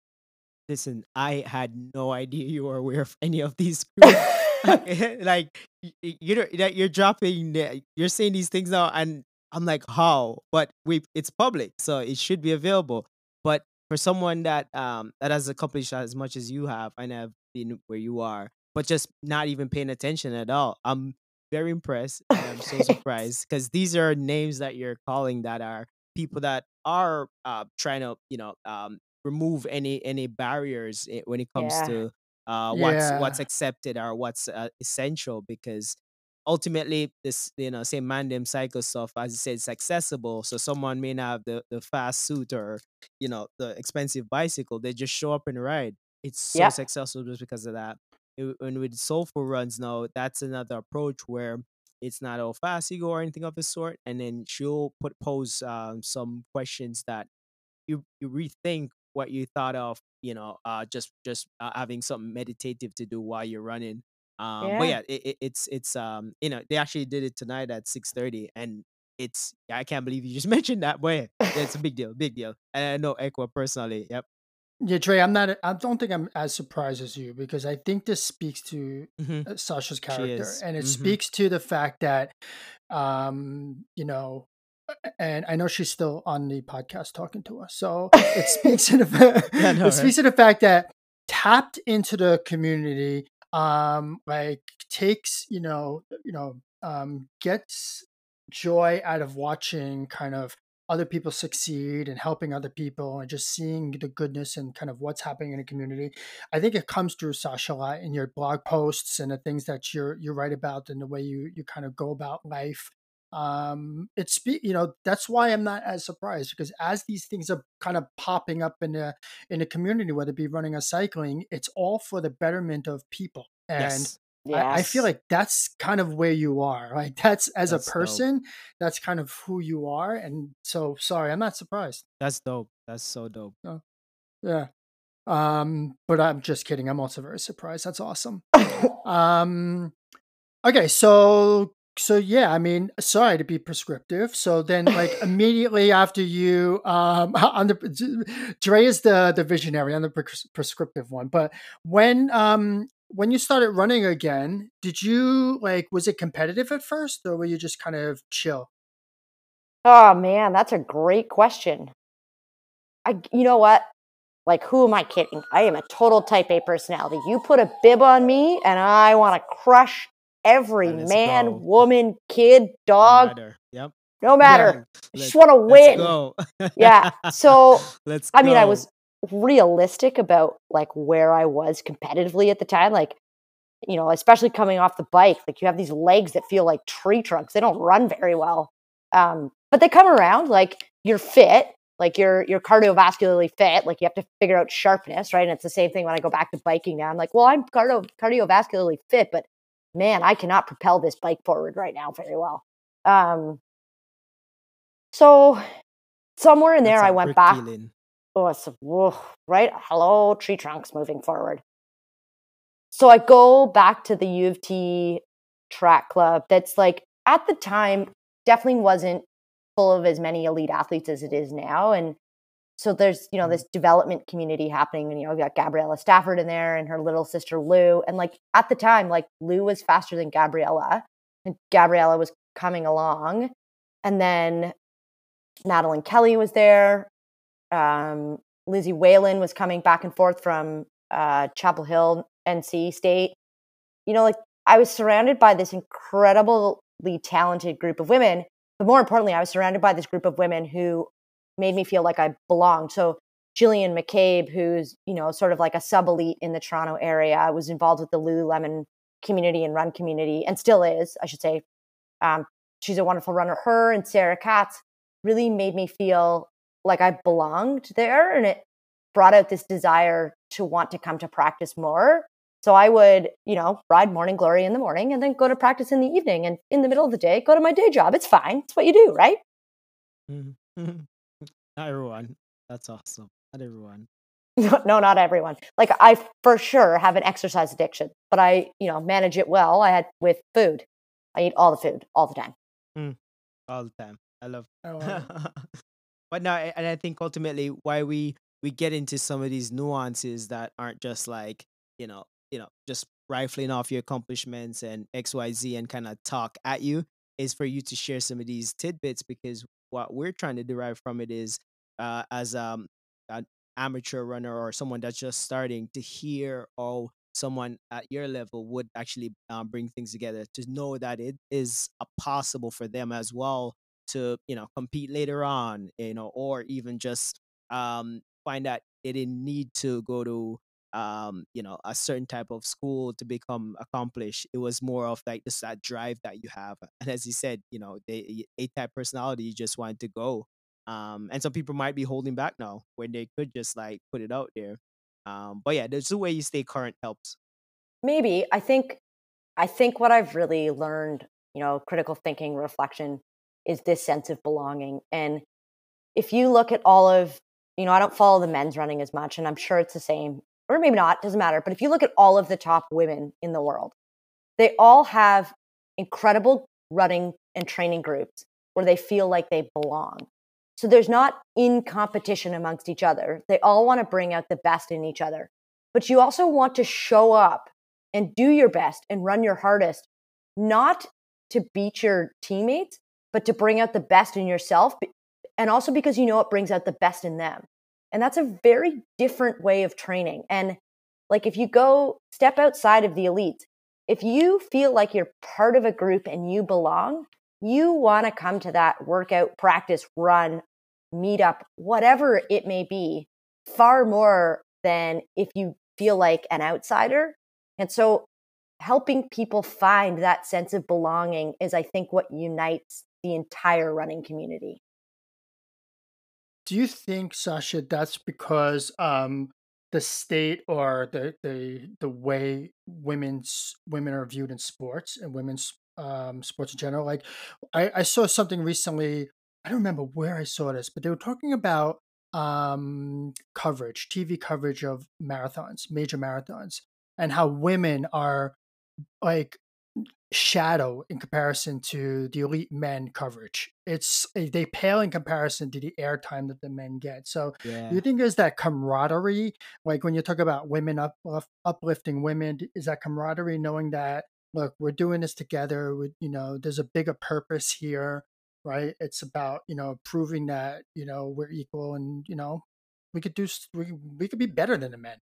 D: Listen, I had no idea you were aware of any of these groups. *laughs* *laughs* *laughs* like y- y- you know that you're dropping you're saying these things now and I'm like how but we it's public so it should be available but for someone that um that has accomplished as much as you have and have been where you are but just not even paying attention at all I'm very impressed and I'm so *laughs* surprised because these are names that you're calling that are people that are uh trying to you know um remove any any barriers when it comes
A: Yeah.
D: to uh what's what's accepted or what's uh, essential because ultimately this you know same mandem cycle stuff as you said it's accessible. So someone may not have the, the fast suit or you know the expensive bicycle they just show up and ride. It's so
A: Yep.
D: successful just because of that. It- and with soulful runs now that's another approach where it's not how fast ego or anything of the sort and then she'll put pose um, some questions that you you rethink what you thought of you know uh just just uh, having something meditative to do while you're running um but
A: Yeah.
D: yeah it, it, it's it's um you know they actually did it tonight at 6:30 and it's I can't believe you just *laughs* mentioned that, but yeah, it's a big deal, big deal. And I know Equa personally. Yep.
C: Yeah, Dre, I'm not. I don't think I'm as surprised as you because I think this speaks to
D: hmm
C: uh, Sasha's character, and it
D: hmm
C: speaks to the fact that, um, you know, and I know she's still on the podcast talking to us, so *laughs* it speaks to the fa-
D: Yeah, know,
C: it speaks
D: right?
C: to the fact that tapped into the community, um, like takes you know, you know, um, gets joy out of watching kind of other people succeed and helping other people and just seeing the goodness and kind of what's happening in the community. I think it comes through Sasha a lot in your blog posts and the things that you're you write about and the way you you kind of go about life. Um, it's you know that's why I'm not as surprised because as these things are kind of popping up in the in the community, whether it be running or cycling, it's all for the betterment of people and
D: Yes,
C: I, I feel like that's kind of where you are. Like *laughs* that's as a
D: that's dope.
C: person, that's kind of who you are. And so sorry, I'm not surprised.
D: That's dope. That's so dope.
C: So, yeah. Um, but I'm just kidding. I'm also very surprised. That's awesome. *laughs* Um okay, so so yeah, I mean, sorry to be prescriptive. So then like *laughs* immediately after you um *laughs* on the Dre is the the visionary, I'm the pres- prescriptive one. But when um when you started running again, did you like was it competitive at first or were you just kind of chill?
A: Oh man, that's a great question. I, you know what? Like, who am I kidding? I am a total type A personality. You put a bib on me, and I want to crush every man,
D: go.
A: woman, kid,
D: No
A: dog,
D: matter. Yep.
A: no matter. *laughs*
D: Let's
A: just want to win. Yeah. *laughs* So,
D: let's
A: I mean, I was realistic about like where I was competitively at the time. Like, you know, especially coming off the bike, like you have these legs that feel like tree trunks. They don't run very well. Um, but they come around like you're fit, like you're you're cardiovascularly fit, like you have to figure out sharpness, right? And it's the same thing when I go back to biking now. I'm like, well, I'm cardio cardiovascularly fit, but man, I cannot propel this bike forward right now very well. Um, so somewhere in there, I went back. Oh, it's whoa, right? Hello, tree trunks moving forward. So I go back to the U of T track club that's like at the time definitely wasn't full of as many elite athletes as it is now. And so there's, you know,
D: Mhm.
A: this development community happening. And, you know, we got Gabriella Stafford in there and her little sister Lou. And like at the time, like Lou was faster than Gabriella and Gabriella was coming along. And then Madeleine Kelly was there um, Lizzie Whalen was coming back and forth from uh, Chapel Hill, NC State. You know, like I was surrounded by this incredibly talented group of women, but more importantly, I was surrounded by this group of women who made me feel like I belonged. So Jillian McCabe, who's you know sort of like a sub elite in the Toronto area, was involved with the Lululemon community and run community, and still is, I should say. Um, she's a wonderful runner. Her and Sarah Katz really made me feel like I belonged there and it brought out this desire to want to come to practice more. So I would, you know, ride morning glory in the morning and then go to practice in the evening and in the middle of the day, go to my day job. It's fine. It's what you do, right?
D: Mhm. Not everyone. That's awesome. Not everyone.
A: no, *laughs* no, not everyone. Like I for sure have an exercise addiction, but I, you know, manage it well. I had with food. I eat all the food all the time. Mm.
D: All the time. I love *laughs*
C: I love
D: but no, and I think ultimately why we we get into some of these nuances that aren't just like you know you know just rifling off your accomplishments and X Y Z and kind of talk at you is for you to share some of these tidbits because what we're trying to derive from it is uh, as um an amateur runner or someone that's just starting to hear oh someone at your level would actually um, bring things together to know that it is possible for them as well to you know compete later on you know or even just um find that they didn't need to go to um you know a certain type of school to become accomplished. It was more of like just that drive that you have. And as you said you know the a type personality you just wanted to go um and some people might be holding back now when they could just like put it out there um but yeah there's a way you stay current helps
A: Maybe. I think I think what I've really learned, you know, critical thinking, reflection is this sense of belonging. And if you look at all of, you know, I don't follow the men's running as much, and I'm sure it's the same, or maybe not, doesn't matter. But if you look at all of the top women in the world, they all have incredible running and training groups where they feel like they belong. So there's not in competition amongst each other. They all want to bring out the best in each other. But you also want to show up and do your best and run your hardest, not to beat your teammates, but to bring out the best in yourself. And also because you know it brings out the best in them. And that's a very different way of training. And like if you go step outside of the elite, if you feel like you're part of a group and you belong, you want to come to that workout, practice, run, meet up, whatever it may be, far more than if you feel like an outsider. And so helping people find that sense of belonging is, I think, what unites the entire running community.
C: Do you think, Sasha, that's because um, the state or the the the way women's women are viewed in sports and women's um, sports in general? Like, I, I saw something recently. I don't remember where I saw this, but they were talking about um, coverage, TV coverage of marathons, major marathons, and how women are like shadow in comparison to the elite men coverage. It's eh, they pale in comparison to the airtime that the men get. So
D: Yeah.
C: you think there's that camaraderie, like when you talk about women up, uplifting women, is that camaraderie knowing that look, we're doing this together. With you know, there's a bigger purpose here, right? It's about you know proving that you know we're equal and you know we could do we we could be better than the men.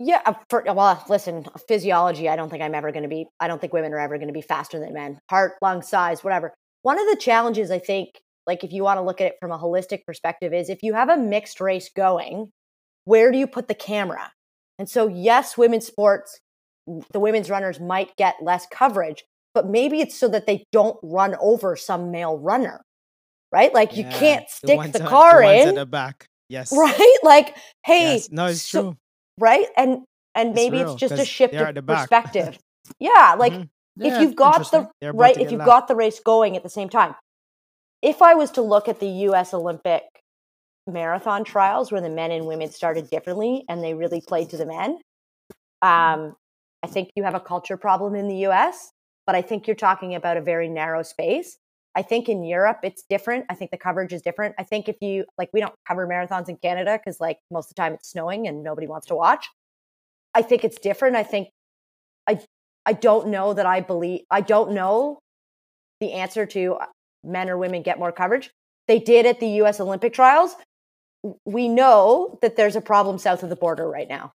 A: Yeah, uh, for, well, listen, physiology, I don't think I'm ever going to be, I don't think women are ever going to be faster than men. Heart, lung size, whatever. One of the challenges, I think, like if you want to look at it from a holistic perspective, is if you have a mixed race going, where do you put the camera? And so, yes, women's sports, the women's runners might get less coverage, but maybe it's so that they don't run over some male runner, right? Like you can't stick
D: ones
A: the
D: at-
A: car in,
D: at the back. Yes.
A: right? *laughs* Like, hey,
D: Yes. No, it's
A: so-
D: true.
A: right? And and
D: It's
A: maybe
D: real,
A: it's just a shift of
D: the
A: perspective. yeah, like
D: Mhm.
C: Yeah,
A: if you've got the right, if you've
D: lapped.
A: got the race going at the same time. If I was to look at the U.S. Olympic marathon trials where the men and women started differently and they really played to the men, um, I think you have a culture problem in the U.S. But I think you're talking about a very narrow space. I think in Europe it's different. I think the coverage is different. I think if you like, we don't cover marathons in Canada because like most of the time it's snowing and nobody wants to watch. I think it's different. I think I I don't know that I believe I don't know the answer to uh, men or women get more coverage. They did at the US Olympic trials. We know that there's a problem south of the border right now.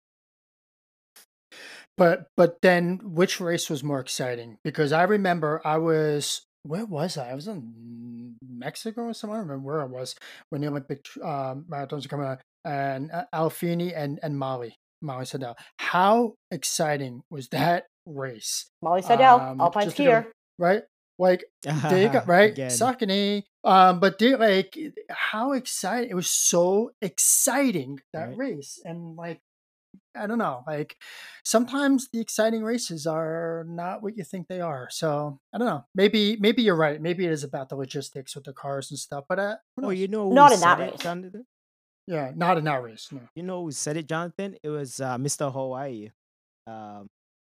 C: But but then which race was more exciting? Because I remember I was where was I? I was in Mexico or somewhere. I don't remember where I was when the Olympic um, marathons were coming out, and uh, Aliphine and and Molly Molly Seidel. How exciting was that race?
A: Molly Seidel,
C: Um,
A: alpine
C: just because-
A: skier.
C: Right, like there you go, *laughs* right?
D: Again.
C: Saucony. Um, but they like how exciting! It was so exciting that
D: Right.
C: race, and like I don't know, like sometimes the exciting races are not what you think they are. So I don't know. Maybe maybe you're right. Maybe it is about the logistics with the cars and stuff. But uh, who
D: Oh, you know
A: Not in
D: said
A: that race.
D: Jonathan?
C: yeah, not in that race. No.
D: You know who said it, Jonathan? It was uh, Mr. Hawaii. Um,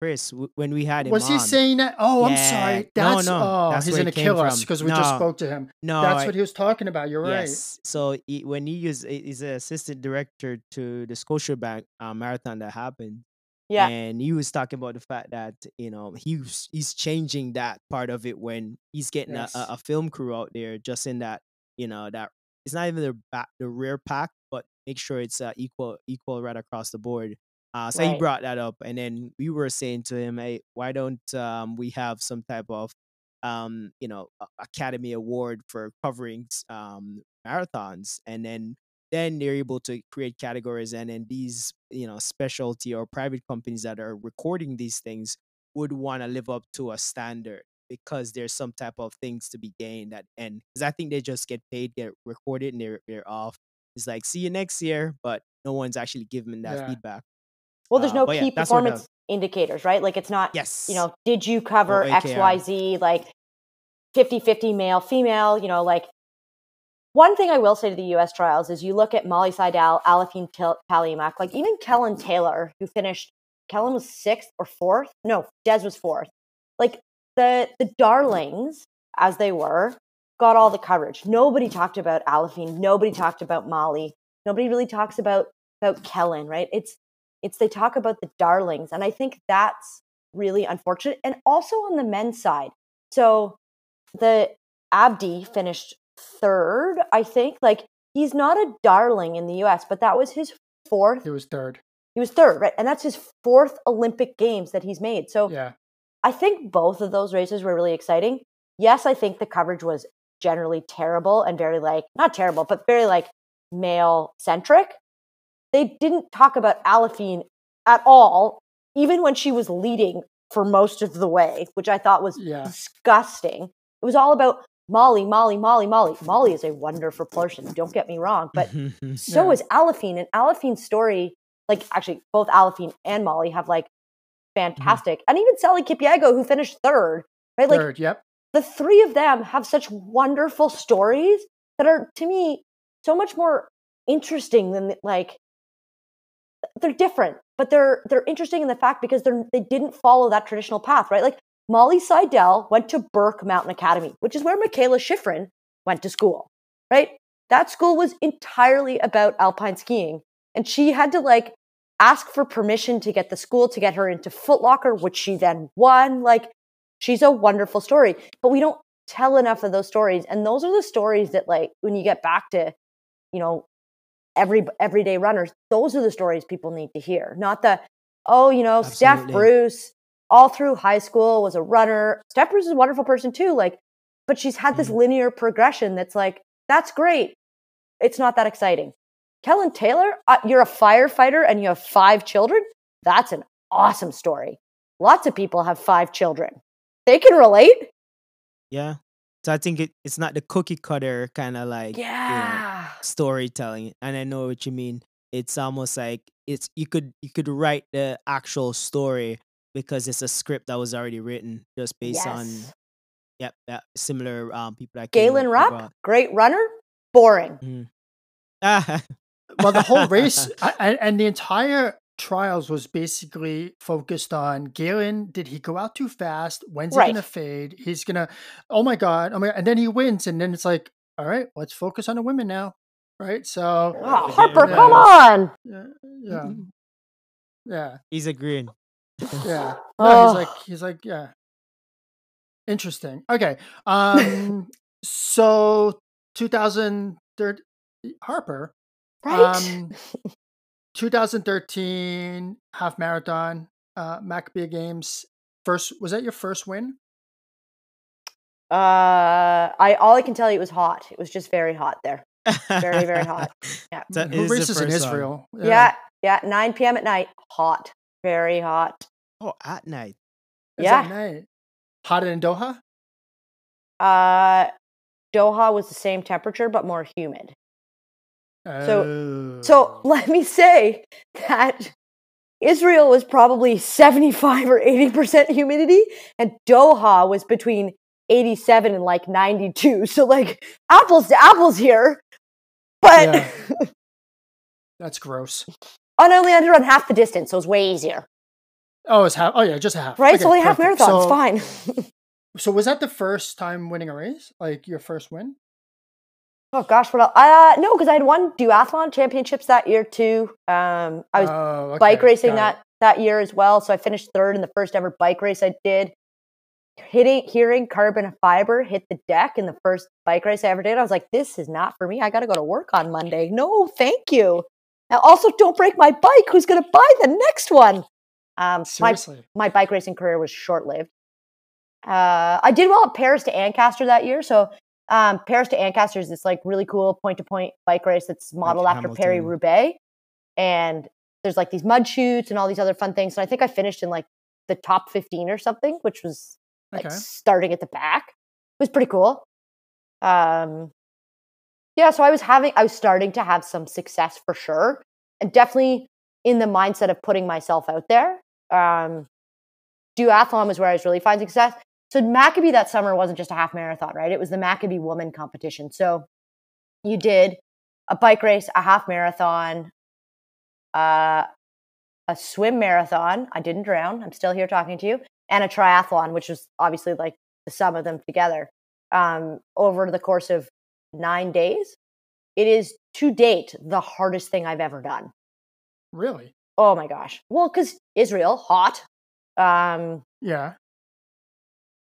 D: Chris, w- when we had him
C: Was he saying that? Oh, I'm sorry.
D: No,
C: That's
D: no,
C: oh,
D: that's
C: he's gonna kill us because we just spoke to him.
D: No,
C: That's
D: I-
C: what he was talking about. You're right.
D: So he, when he was, he's an assistant director to the Scotiabank uh, marathon that happened.
A: Yeah.
D: And he was talking about the fact that you know he's he's changing that part of it when he's getting
C: Yes.
D: a, a, a film crew out there just in that you know that it's not even the back the rear pack, but make sure it's uh, equal equal right across the board. Uh, so he brought that up, and then we were saying to him, "Hey, why don't um, we have some type of um, you know Academy Award for covering um, marathons?" And then then they're able to create categories and then these you know specialty or private companies that are recording these things would want to live up to a standard because there's some type of things to be gained at end because i think they just get paid get recorded and they're, they're off it's like see you next year but no one's actually giving that
C: Yeah.
D: feedback
A: Well, there's
D: Uh,
A: no
D: yeah,
A: key
D: the-
A: performance indicators, right? Like it's not,
D: yes
A: you know, did you cover XYZ, like 50 50 male, female, you know, like one thing I will say to the US trials is you look at Molly Seidel, Aliphine Tuliamuk, like even Kellyn Taylor, who finished, Kellyn was sixth or fourth. No, Des was fourth. Like the the darlings, as they were, got all the coverage. Nobody talked about Aliphine. Nobody talked about Molly. Nobody really talks about about Kellyn, right? It's it's they talk about the darlings, and I think that's really unfortunate. And also on the men's side, so the Abdi finished third, I think. Like he's not a darling in the U.S., but that was his fourth.
C: He was third.
A: He was third, right? And that's his fourth Olympic Games that he's made. So
C: Yeah.
A: I think both of those races were really exciting. Yes, I think the coverage was generally terrible and very like not terrible, but very like male centric. They didn't talk about Aliphine at all, even when she was leading for most of the way, which I thought was
C: Yeah.
A: disgusting. It was all about Molly, Molly, Molly, Molly. Molly is a wonderful person. Don't get me wrong, but *laughs* so
C: Yeah.
A: is Aliphine. And Aliphine's story, like actually both Aliphine and Molly have like mm-hmm. fantastic, and even Sally Kipyego, who finished third, right? Like
C: third. Yep.
A: the three of them have such wonderful stories that are to me so much more interesting than like they're different but they're they're interesting in the fact because they're they didn't follow that traditional path right? Like molly seidel went to burke mountain academy which is where mikaela shiffrin went to school right? That school was entirely about alpine skiing and she had to like ask for permission to get the school to get her into footlocker which she then won. Like she's a wonderful story but we don't tell enough of those stories and those are the stories that like when you get back to you know every everyday runners those are the stories people need to hear not the oh you know steph bruce all through high school was a runner. Steph bruce is a wonderful person too like but she's had this
D: Mhm.
A: linear progression that's like that's great. It's not that exciting. Kellyn taylor uh, you're a firefighter and you have five children? That's an awesome story. Lots of people have five children. They can relate.
D: Yeah. So I think it, it's not the cookie cutter kind of like you know, storytelling, and I know what you mean. It's almost like it's you could you could write the actual story because it's a script that was already written just based on yep that similar um people that came
A: Galen
D: up
A: Rupp,
D: abroad.
A: great runner, boring.
D: Ah, *laughs*
C: Well, the whole race *laughs* I, I- and the entire trials was basically focused on Galen. Did he go out too fast? When's he gonna fade? He's gonna. Oh my god! Oh my! And then he wins, and then it's like, all right, let's focus on the women now, right? So
A: Oh, Harper,
C: Yeah.
A: come on.
C: yeah, yeah, *laughs* yeah.
D: he's agreeing.
C: Yeah. *laughs* No,
A: Oh.
C: he's like he's like yeah. Interesting. Okay. Um so 2013 Harper *laughs*
A: Right?
C: um 2013 half marathon uh Maccabee Games first was that your first win?
A: uh, I all I can tell you it was hot. It was just very hot there. Very, very hot. *laughs* Yeah.
D: That
C: Who
D: is
C: races in. Israel?
A: Yeah. yeah, 9 p.m. at night, hot, very hot.
D: Oh, at night.
C: Is
A: Yeah.
C: that night? Hotter than Doha?
A: Uh, Doha was the same temperature but more humid.
C: So
A: So oh. *laughs* let me say that Israel was probably 75 or 80% humidity, and Doha was between 87 and like 92. So, like, apples to apples here. But
C: Yeah. *laughs* that's gross.
A: and I only had to run half the distance, so it was way easier.
C: Oh, it's half. Oh yeah, just a half.
A: Right? it's
C: Okay,
A: only half marathon.
C: So-
A: it's fine. *laughs*
C: So was that the first time winning a race? Like your first win?
A: Oh, gosh. What else? Uh, no, because I had won duathlon championships that year too. Um, I was
C: Oh, okay,
A: bike racing that that year as well. So I finished third in the first ever bike race I did. Hitting, hearing carbon fiber hit the deck in the first bike race I ever did. I was like, this is not for me. I got to go to work on Monday. No, thank you. Now, also, don't break my bike. Who's going to buy the next one? Um,
C: it.
A: my my bike racing career was short lived. Uh, I did well at Paris to Ancaster that year. So um, Paris to Ancaster is this like really cool point to point bike race that's modeled after Paris
D: Hamilton.
A: Roubaix, and there's like these mud chutes and all these other fun things. So I think I finished in like the top 15 or something, which was like
C: Okay.
A: starting at the back. It was pretty cool. Um, yeah, so I was having, I was starting to have some success for sure, and definitely in the mindset of putting myself out there. Um, duathlon was where I was really finding success. So Maccabee that summer wasn't just a half marathon, right? It was the Maccabee woman competition. So you did a bike race, a half marathon, uh, a swim marathon. I didn't drown. I'm still here talking to you, and a triathlon, which was obviously like the sum of them together. um, over the course of nine days. It is to date the hardest thing I've ever done.
C: Really?
A: Oh my gosh. Well, because Israel, hot. Um,
C: Yeah.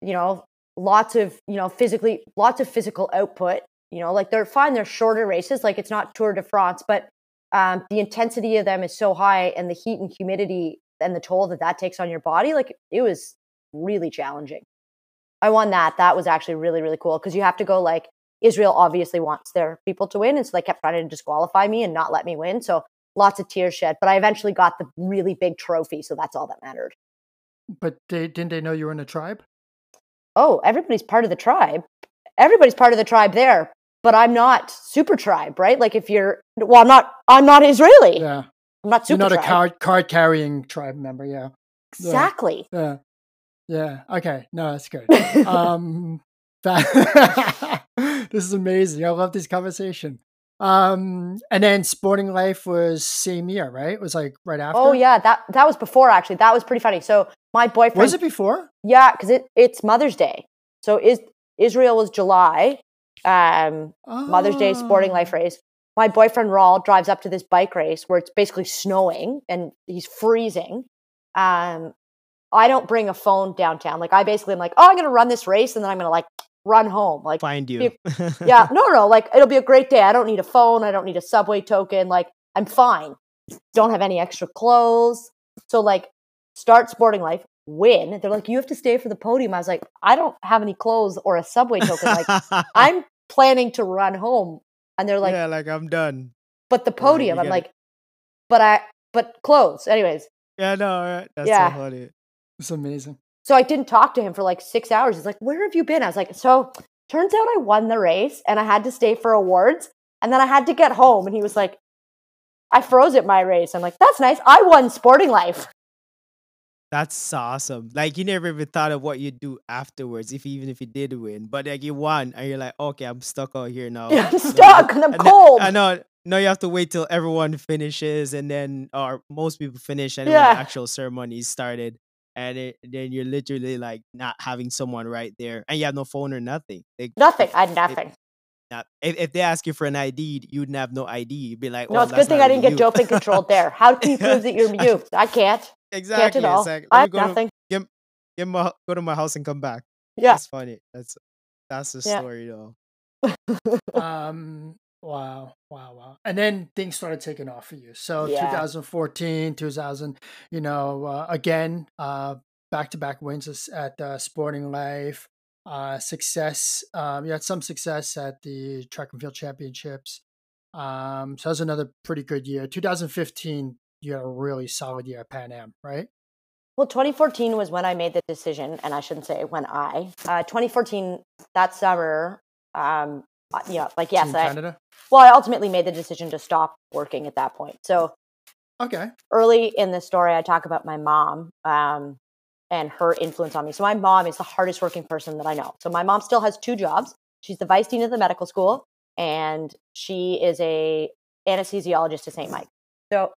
A: You know, lots of, you know, physically, lots of physical output. You know, like they're fine, they're shorter races, like it's not Tour de France, but um, the intensity of them is so high and the heat and humidity and the toll that that takes on your body, like it was really challenging. I won that. That was actually really, really cool because you have to go like Israel obviously wants their people to win. And so they kept trying to disqualify me and not let me win. So lots of tears shed, but I eventually got the really big trophy. So that's all that mattered.
C: But they didn't they know you were in a tribe?
A: Oh, everybody's part of the tribe. Everybody's part of the tribe there, but I'm not super tribe, right? Like if you're, well, I'm not, I'm not Israeli.
C: Yeah.
A: I'm not
C: You're
A: super
C: not a card card carrying tribe member, yeah.
A: Exactly.
C: Yeah. Yeah. Okay. No, that's good. *laughs* um that, *laughs* this is amazing. I love this conversation. Um and then sporting life was same year, right? It was like right after.
A: oh yeah, that that was before actually. That was pretty funny. So my boyfriend,
C: Was it before?
A: yeah, because it it's Mother's Day. So is Israel was July, um, Mother's Day sporting
C: Oh.
A: life race. My boyfriend Raul drives up to this bike race where it's basically snowing and he's freezing. Um, I don't bring a phone downtown. Like I basically am like, oh, I'm gonna run this race and then I'm gonna like run home. Like
D: Find you. *laughs*
A: yeah, no, no, like it'll be a great day. I don't need a phone. I don't need a subway token. Like I'm fine. Don't have any extra clothes. So like start sporting life, win. They're like, you have to stay for the podium. I was like, I don't have any clothes or a subway token. Like *laughs* I'm planning to run home. And they're like,
D: yeah, like I'm done.
A: but the podium. I'm
D: gotta-
A: like, but I, but clothes. Anyways,
D: Yeah, no, right. That's
A: Yeah.
D: so funny.
C: It's amazing.
A: so I didn't talk to him for like six hours. He's like, where have you been? I was like, so turns out I won the race and I had to stay for awards. And then I had to get home. And he was like, I froze at my race. I'm like, that's nice. I won sporting life.
D: That's awesome. Like you never even thought of what you'd do afterwards, if even if you did win. But like you won, and you're like, okay, I'm stuck out here *laughs* now.
A: I'm
D: So-
A: stuck and I'm
D: and
A: cold.
D: I know. No, you have to wait till everyone finishes, and then or most people finish, and
A: Yeah.
D: the actual ceremony is started, and it, then you're literally like not having someone right there, and you have no phone or nothing. Like,
A: Nothing. I had nothing.
D: not- if, if they ask you for an ID, you'd have no ID. You'd be like,
A: No,
D: "Oh,
A: it's a
D: that's
A: good thing I didn't get
D: you."
A: doping controlled there. How can you prove that you're *laughs* you? I can't. Can't
D: exactly.
A: at all.
D: It's like,
A: I
D: let
A: have
D: me go to,
A: nothing.
D: get my, go to my house and come back.
A: Yeah.
D: That's funny. That's that's the
A: Yeah.
D: story though. *laughs*
C: Um wow, wow, wow. And then things started taking off for you. So
A: Yeah.
C: 2014, 2000, you know, uh, again, uh back-to-back wins at uh, Sporting Life. Uh success. Um you had some success at the track and field championships. Um so that was another pretty good year. 2015 you had a really solid year at Pan Am, right?
A: Well, 2014 was when I made the decision, and I shouldn't say when I. Uh, 2014, that summer, um, uh, you know, like yes, I, well, I ultimately made the decision to stop working at that point. So
C: Okay.
A: early in the story, I talk about my mom um, and her influence on me. So my mom is the hardest working person that I know. So my mom still has two jobs. She's the vice dean of the medical school, and she is a anesthesiologist at St. Mike. So,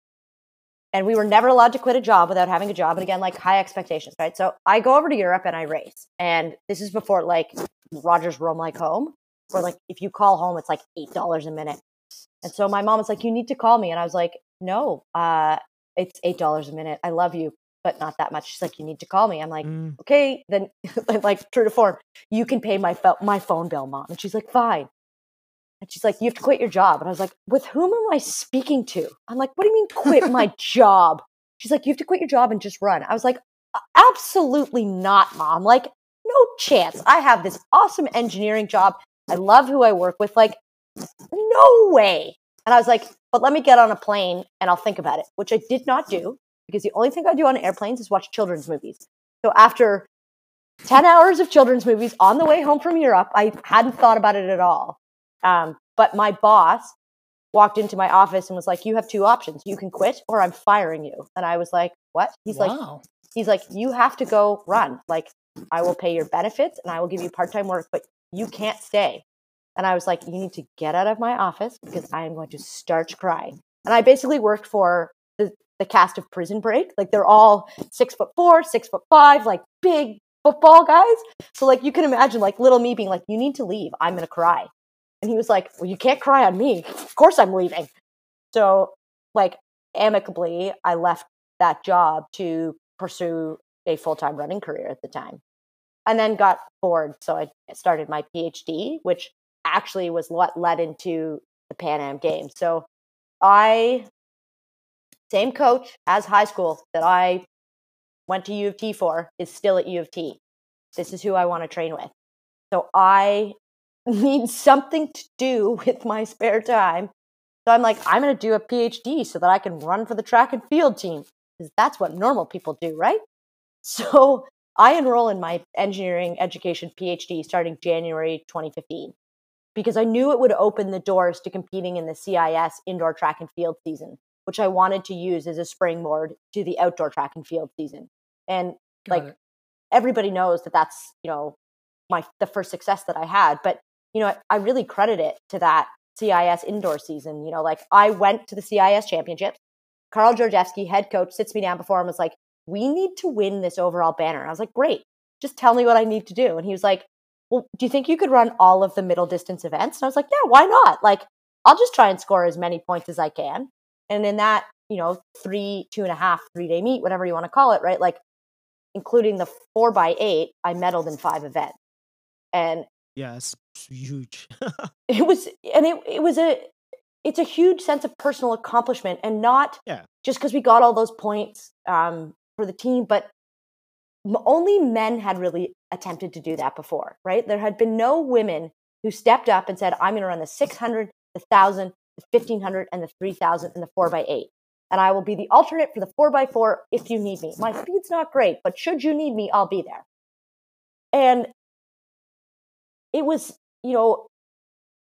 A: and we were never allowed to quit a job without having a job. And again, like high expectations, right? So I go over to Europe and I race, and this is before like Rogers Roam like home, where like if you call home, it's like eight dollars a minute. And so my mom was like, "You need to call me," and I was like, "No, uh, it's eight dollars a minute. I love you, but not that much." She's like, "You need to call me." I'm like,
D: Mm.
A: "Okay, then," *laughs* like true to form, you can pay my pho- my phone bill, mom. And she's like, "Fine." And she's like, "You have to quit your job." And I was like, "With whom am I speaking to?" I'm like, "What do you mean quit my *laughs* job?" She's like, "You have to quit your job and just run." I was like, "Absolutely not, mom. Like, no chance. I have this awesome engineering job. I love who I work with. Like, no way." And I was like, "But let me get on a plane and I'll think about it," which I did not do because the only thing I do on airplanes is watch children's movies. So after 10 hours of children's movies on the way home from Europe, I hadn't thought about it at all. Um, but my boss walked into my office and was like, "You have two options. You can quit, or I'm firing you." And I was like, "What?" He's like, "He's like, you have to go run. Like, I will pay your benefits and I will give you part time work, but you can't stay." And I was like, "You need to get out of my office because I am going to start crying." And I basically worked for the the cast of Prison Break. Like they're all six foot four, six foot five, like big football guys. So like you can imagine like little me being like, you need to leave. I'm gonna cry. And he was like, Well, you can't cry on me. Of course I'm leaving. So like amicably, I left that job to pursue a full time running career at the time. And then got bored. So I started my PhD, which actually was what led into the Pan Am Games. So I, same coach as high school that I went to U of T for, is still at U of T. This is who I want to train with. So I need something to do with my spare time. So I'm like, I'm going to do a PhD so that I can run for the track and field team because that's what normal people do, right? *laughs* So I enroll in my engineering education PhD starting January 2015 because I knew it would open the doors to competing in the CIS indoor track and field season, which I wanted to use as a springboard to the outdoor track and field season. And
C: Got
A: like
C: it.
A: everybody knows that that's, you know, my the first success that I had, but you know, I really credit it to that CIS indoor season. You know, like I went to the CIS championships. Carl Georgevski, head coach, sits me down before him and was like, We need to win this overall banner. I was like, Great, just tell me what I need to do. And he was like, Well, do you think you could run all of the middle distance events? And I was like, Yeah, why not? Like, I'll just try and score as many points as I can. And in that, you know, three, two and a half, three day meet, whatever you want to call it, right? Like, including the four by eight, I medaled in five events. And
D: Yes, huge. *laughs*
A: it was and it, it was a it's a huge sense of personal accomplishment and not
D: Yeah.
A: just because we got all those points um, for the team but only men had really attempted to do that before right there had been no women who stepped up and said i'm going to run the 600 the 1000 the 1500 and the 3000 and the 4x8 and i will be the alternate for the 4x4 if you need me my speed's not great but should you need me i'll be there and it was you know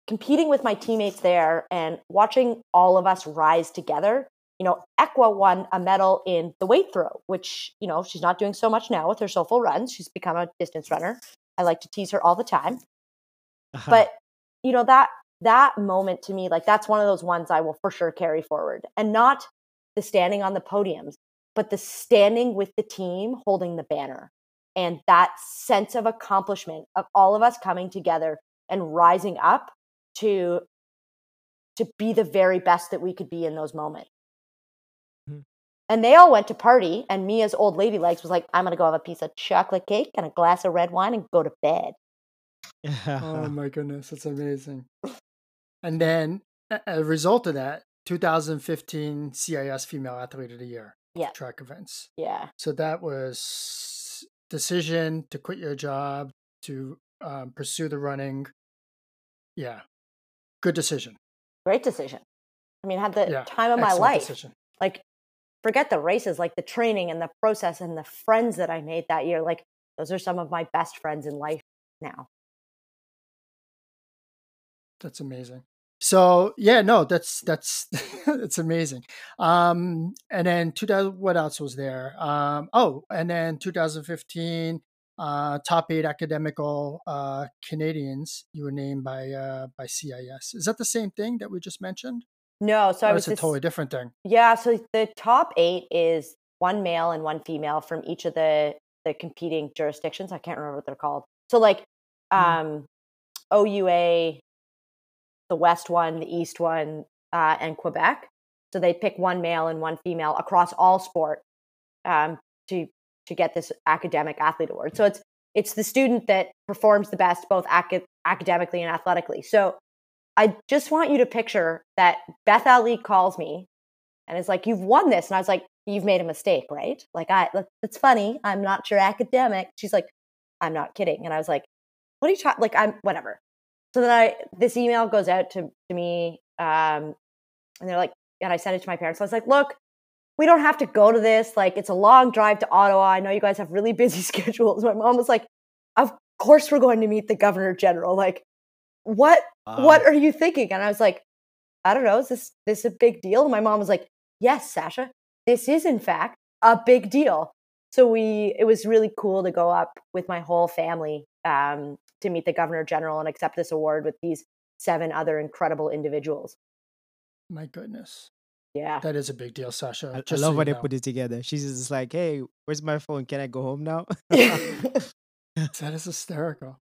A: competing with my teammates there and watching all of us rise together. You know, Equa won a medal in the weight throw, which, you know, she's not doing so much now with her soulful runs. She's become a distance runner. I like to tease her all the time.
D: Uh-huh.
A: But, you know, that that moment to me, like that's one of those ones I will for sure carry forward. And not the standing on the podiums, but the standing with the team holding the banner. And that sense of accomplishment of all of us coming together and rising up to to be the very best that we could be in those moments.
D: Mhm.
A: And they all went to party, and me as old lady legs was like, I'm gonna go have a piece of chocolate cake and a glass of red wine and go to bed. *laughs*
C: Oh my goodness, that's amazing. And then, a- a result of that, 2015 CIS Female Athlete of the Year
A: Yeah.
C: track events.
A: Yeah.
C: So that was decision to quit your job to um, pursue the running. Yeah, good decision.
A: Great decision. I mean, had the
C: Yeah,
A: time of my life.
C: decision.
A: Like, forget the races, like the training and the process and the friends that I made that year. Like, those are some of my best friends in life now.
C: That's amazing. So yeah, no, that's that's *laughs* that's amazing. Um, and then 2000, what else was there? Um, oh, and then 2015, uh, top eight academical uh, Canadians. You were named by uh, by CIS. Is that the same thing that we just mentioned?
A: No, so I was
C: it's a totally different thing.
A: Yeah, so the top eight is one male and one female from each of the the competing jurisdictions. I can't remember what they're called. So like um OUA, the West one, the East one, uh, and Quebec. So they pick one male and one female across all sport um, to to get this academic athlete award. So it's it's the student that performs the best both acad- academically and athletically. So I just want you to picture that Beth Ali calls me and is like, "You've won this," and I was like, "You've made a mistake, right?" Like, I it's funny. I'm not your academic. She's like, "I'm not kidding," and I was like, "What are you talking? Like, I'm whatever." So then I this email goes out to to me, um, and they're like, and I sent it to my parents. I was like, "Look." We don't have to go to this. Like, it's a long drive to Ottawa. I know you guys have really *laughs* busy schedules. My mom was like, Of course, we're going to meet the governor general. Like, what what are you thinking? And I was like, I don't know, is this this a big deal? And my mom was like, Yes, Sasha, this is in fact a big deal. So we it was really cool to go up with my whole family um, to meet the governor general and accept this award with these seven other incredible individuals.
C: My goodness,
A: Yeah.
C: that is a big deal, Sasha.
D: I, I
C: just so
D: love
C: you
D: when they
C: know.
D: put it together. She's just like, "Hey, where's my phone? Can I go home now?" *laughs* *laughs*
C: that is hysterical.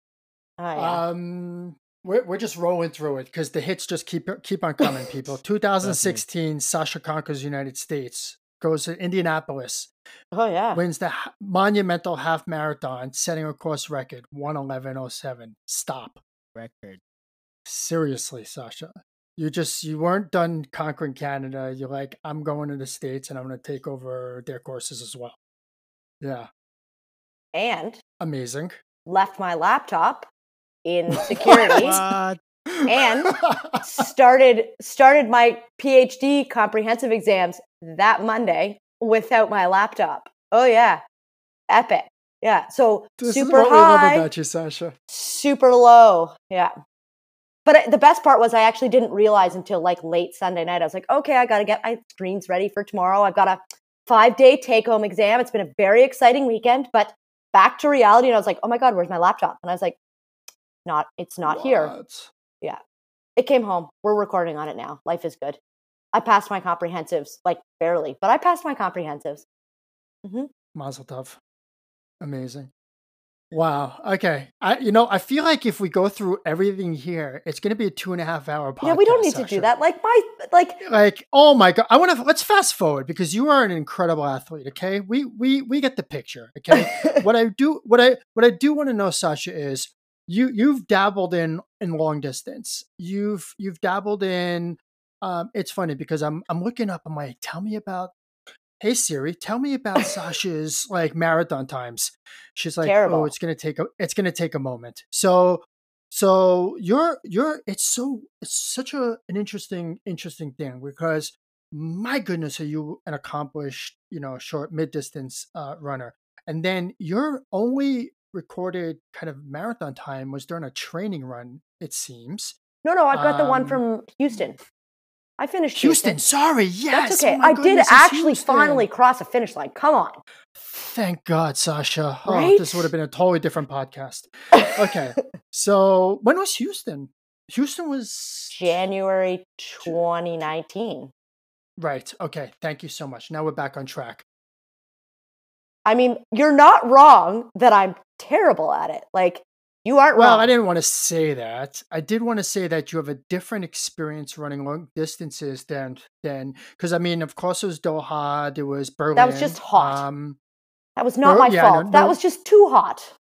A: Oh, yeah.
C: Um, we're we're just rolling through it because the hits just keep keep on coming. People, *laughs* 2016, Sasha conquers United States, goes to Indianapolis,
A: oh, yeah.
C: wins the monumental half marathon, setting a course record 111.07. Stop.
D: Record.
C: Seriously, Sasha. You just you weren't done conquering Canada. You're like, I'm going to the States and I'm gonna take over their courses as well. Yeah.
A: And
C: Amazing.
A: left my laptop in *laughs* security
D: What?
A: And- *laughs* started started my PhD comprehensive exams that Monday without my laptop. Oh yeah. Epic. Yeah. So
C: this is
A: super
C: what
A: high,
C: about you, Sasha.
A: super low. Yeah. But the best part was I actually didn't realize until like late Sunday night. I was like, okay, I got to get my screens ready for tomorrow. I've got a five day take home exam. It's been a very exciting weekend, but back to reality. And I was like, oh my God, where's my laptop? And I was like, not, it's not here. It came home. We're recording on it now. Life is good. I passed my comprehensives, like barely, but I passed my comprehensives. Mm-hmm.
C: Mazel tov. Amazing. Wow. Okay. I you know, I feel like if we go through everything here, it's gonna be a two and a half hour podcast.
A: yeah, we don't need to do that. Like my, like
C: Like, oh my god. I wanna let's fast forward because you are an incredible athlete, okay? We we we get the picture, okay? *laughs* what I do what I what I do want to know, Sasha, is you you've dabbled in in long distance. You've you've dabbled in um it's funny because I'm I'm looking up, I'm like, tell me about Hey Siri, tell me about *laughs* Sasha's like marathon times. She's like,
A: Terrible.
C: oh, it's gonna take a it's gonna take a moment. So so you're you're it's so it's such a an interesting interesting thing because my goodness are you an accomplished you know short mid distance uh, runner and then you're only recorded kind of marathon time was during a training run it seems
A: no, no, I've got the one
C: Um,
A: from Houston. I finished
C: houston,
A: Houston.
C: sorry yes
A: That's
C: oh
A: okay.
C: my
A: I did
C: goodness, it's
A: actually
C: Houston.
A: finally cross a finish line. Come on.
C: thank god sasha oh,
A: Right?
C: this would have been a totally different podcast okay *laughs* so when was houston houston was
A: January 2019.
C: right okay thank you so much now we're back on track
A: I mean, you're not wrong that I'm terrible at it. Like, you aren't
C: Well,
A: wrong.
C: I didn't want to say that. I did want to say that you have a different experience running long distances than than because I mean, of course, it was Doha, there was Berlin.
A: That was just hot.
C: Um,
A: that was not
C: Bro-
A: my
C: yeah, I know.
A: fault. that was just too hot.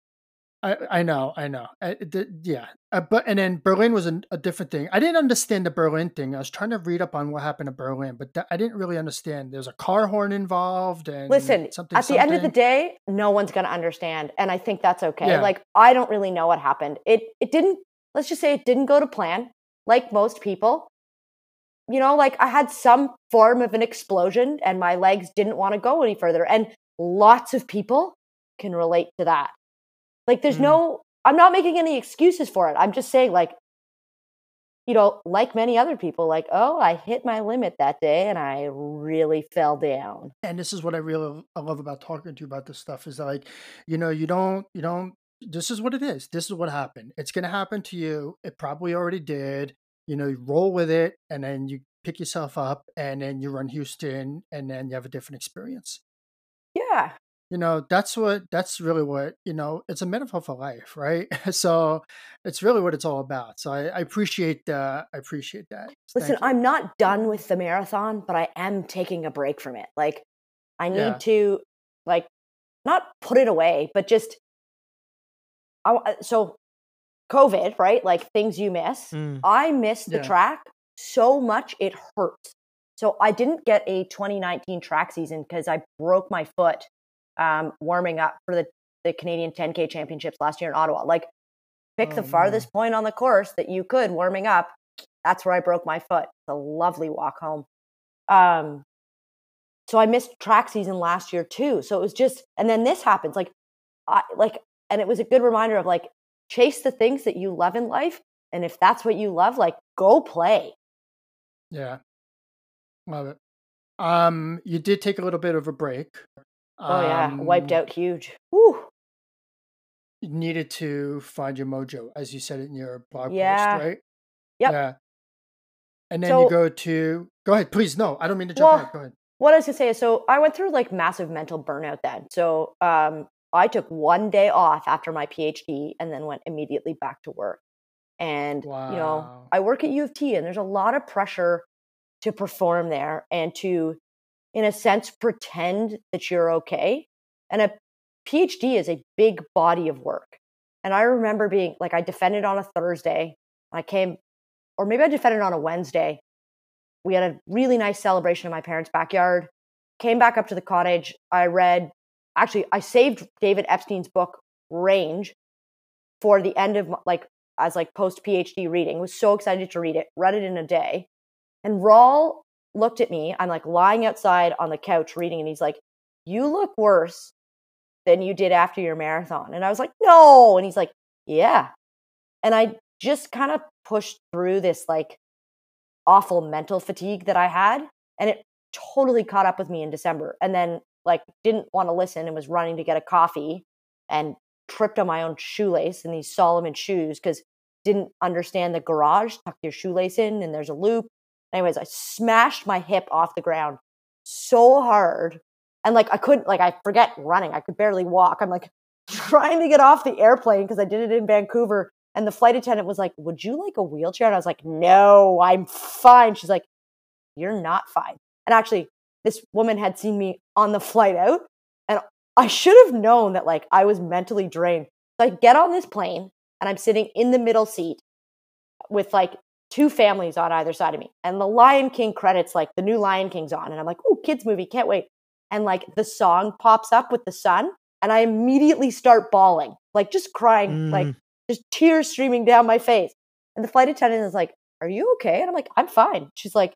C: I I know, I know. Uh, the, yeah, uh, but and then Berlin was a, a different thing. I didn't understand the Berlin thing. I was trying to read up on what happened to Berlin, but that, I didn't really understand. There's a car horn involved, and
A: Listen,
C: something.
A: at the end of the day, no one's going to understand, and I think that's okay.
C: Yeah.
A: Like I don't really know what happened. It it didn't. Let's just say it didn't go to plan, like most people. You know, like I had some form of an explosion, and my legs didn't want to go any further, and lots of people can relate to that. Like, there's
C: Mm.
A: no. I'm not making any excuses for it. I'm just saying, like, you know, like many other people, like, oh, I hit my limit that day, and I really fell down.
C: and this is what I really I love about talking to you about this stuff is that, like, you know, you don't, you don't. This is what it is. This is what happened. It's gonna happen to you. It probably already did. You know, you roll with it, and then you pick yourself up, and then you run Houston, and then you have a different experience.
A: Yeah,
C: You know, that's what. That's really what. You know, it's a metaphor for life, right? *laughs* so it's really what it's all about. So I, I appreciate. Uh, I appreciate that.
A: Listen, I'm not done with the marathon, but I am taking a break from it. Like, I need
C: Yeah.
A: to, like, not put it away, but just. I, wa- so, COVID, right? Like things you miss.
D: Mm.
A: I miss the
C: Yeah.
A: track so much it hurts. So I didn't get a 2019 track season because I broke my foot um, warming up for the, the Canadian 10K championships last year in Ottawa. Like, pick the
C: Oh,
A: farthest point on the course that you could warming up. That's where I broke my foot. It's a lovely walk home. Um, so I missed track season last year too. So it was just, and then this happens. Like, I like, and it was a good reminder of like, chase the things that you love in life. And if that's what you love, like, go play.
C: Yeah. Love it. Um, you did take a little bit of a break.
A: Oh yeah, wiped
C: Um,
A: out huge. Woo.
C: You needed to find your mojo, as you said it in your blog
A: Yeah.
C: post, right?
A: Yep.
C: Yeah. And then
A: So-
C: you go to go ahead, please. No, I don't mean to jump
A: Well,
C: ahead. Go ahead.
A: What I was gonna say is, so I went through like massive mental burnout then. So um, I took one day off after my PhD and then went immediately back to work. And, wow. you know, I work at U of T and there's a lot of pressure to perform there and to, in a sense, pretend that you're okay. And a PhD is a big body of work. And I remember being like, I defended on a Thursday. I came, or maybe I defended on a Wednesday. We had a really nice celebration in my parents' backyard. Came back up to the cottage. I read, actually, I saved David Epstein's book, Range, for the end of like, as like post PhD reading. Was so excited to read it. Read it in a day. And Raul looked at me. I'm like lying outside on the couch reading, and he's like, You look worse than you did after your marathon. And I was like, no. And he's like, yeah. And I just kind of pushed through this like awful mental fatigue that I had. And it totally caught up with me in December. And then like didn't want to listen and was running to get a coffee and tripped on my own shoelace in these Salomon shoes because didn't understand the garage, tuck your shoelace in and there's a loop. Anyways, I smashed my hip off the ground so hard and like I couldn't like I forget running. I could barely walk. I'm like *laughs* trying to get off the airplane because I did it in Vancouver. And the flight attendant was like, Would you like a wheelchair? And I was like, No, I'm fine. She's like, You're not fine. And actually, this woman had seen me on the *laughs* flight out. And I should have known that like I was mentally drained. So I get on this plane and I'm sitting in the middle seat with like two families on either side of me. And the Lion King credits, like the new Lion King's on. And I'm like, oh, kids movie, can't wait and like the song pops up with the sun and I immediately start bawling, like just crying, mm. like just tears streaming down my face. And the flight attendant is like, Are you okay? And I'm like, I'm fine. She's like,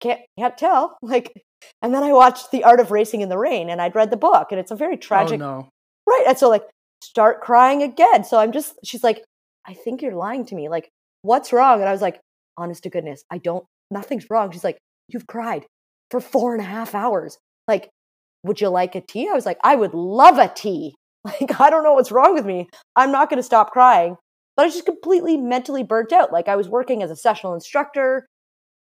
A: Can't can't tell. *laughs* Like, and then I watched The Art of Racing in the Rain and I'd read the book and it's a very oh, tragic
C: oh, no.
A: Right. And so like start crying again. So I'm just she's like, I think you're lying to me. Like, what's wrong? And I was like, honest to goodness, I don't nothing's wrong. She's like, You've cried for four and a half hours. Like, would you like a tea? I was like, I would love a tea. *laughs* Like, I don't know what's wrong with me. I'm not going to stop crying. But I was just completely mentally burnt out. Like, I was working as a sessional instructor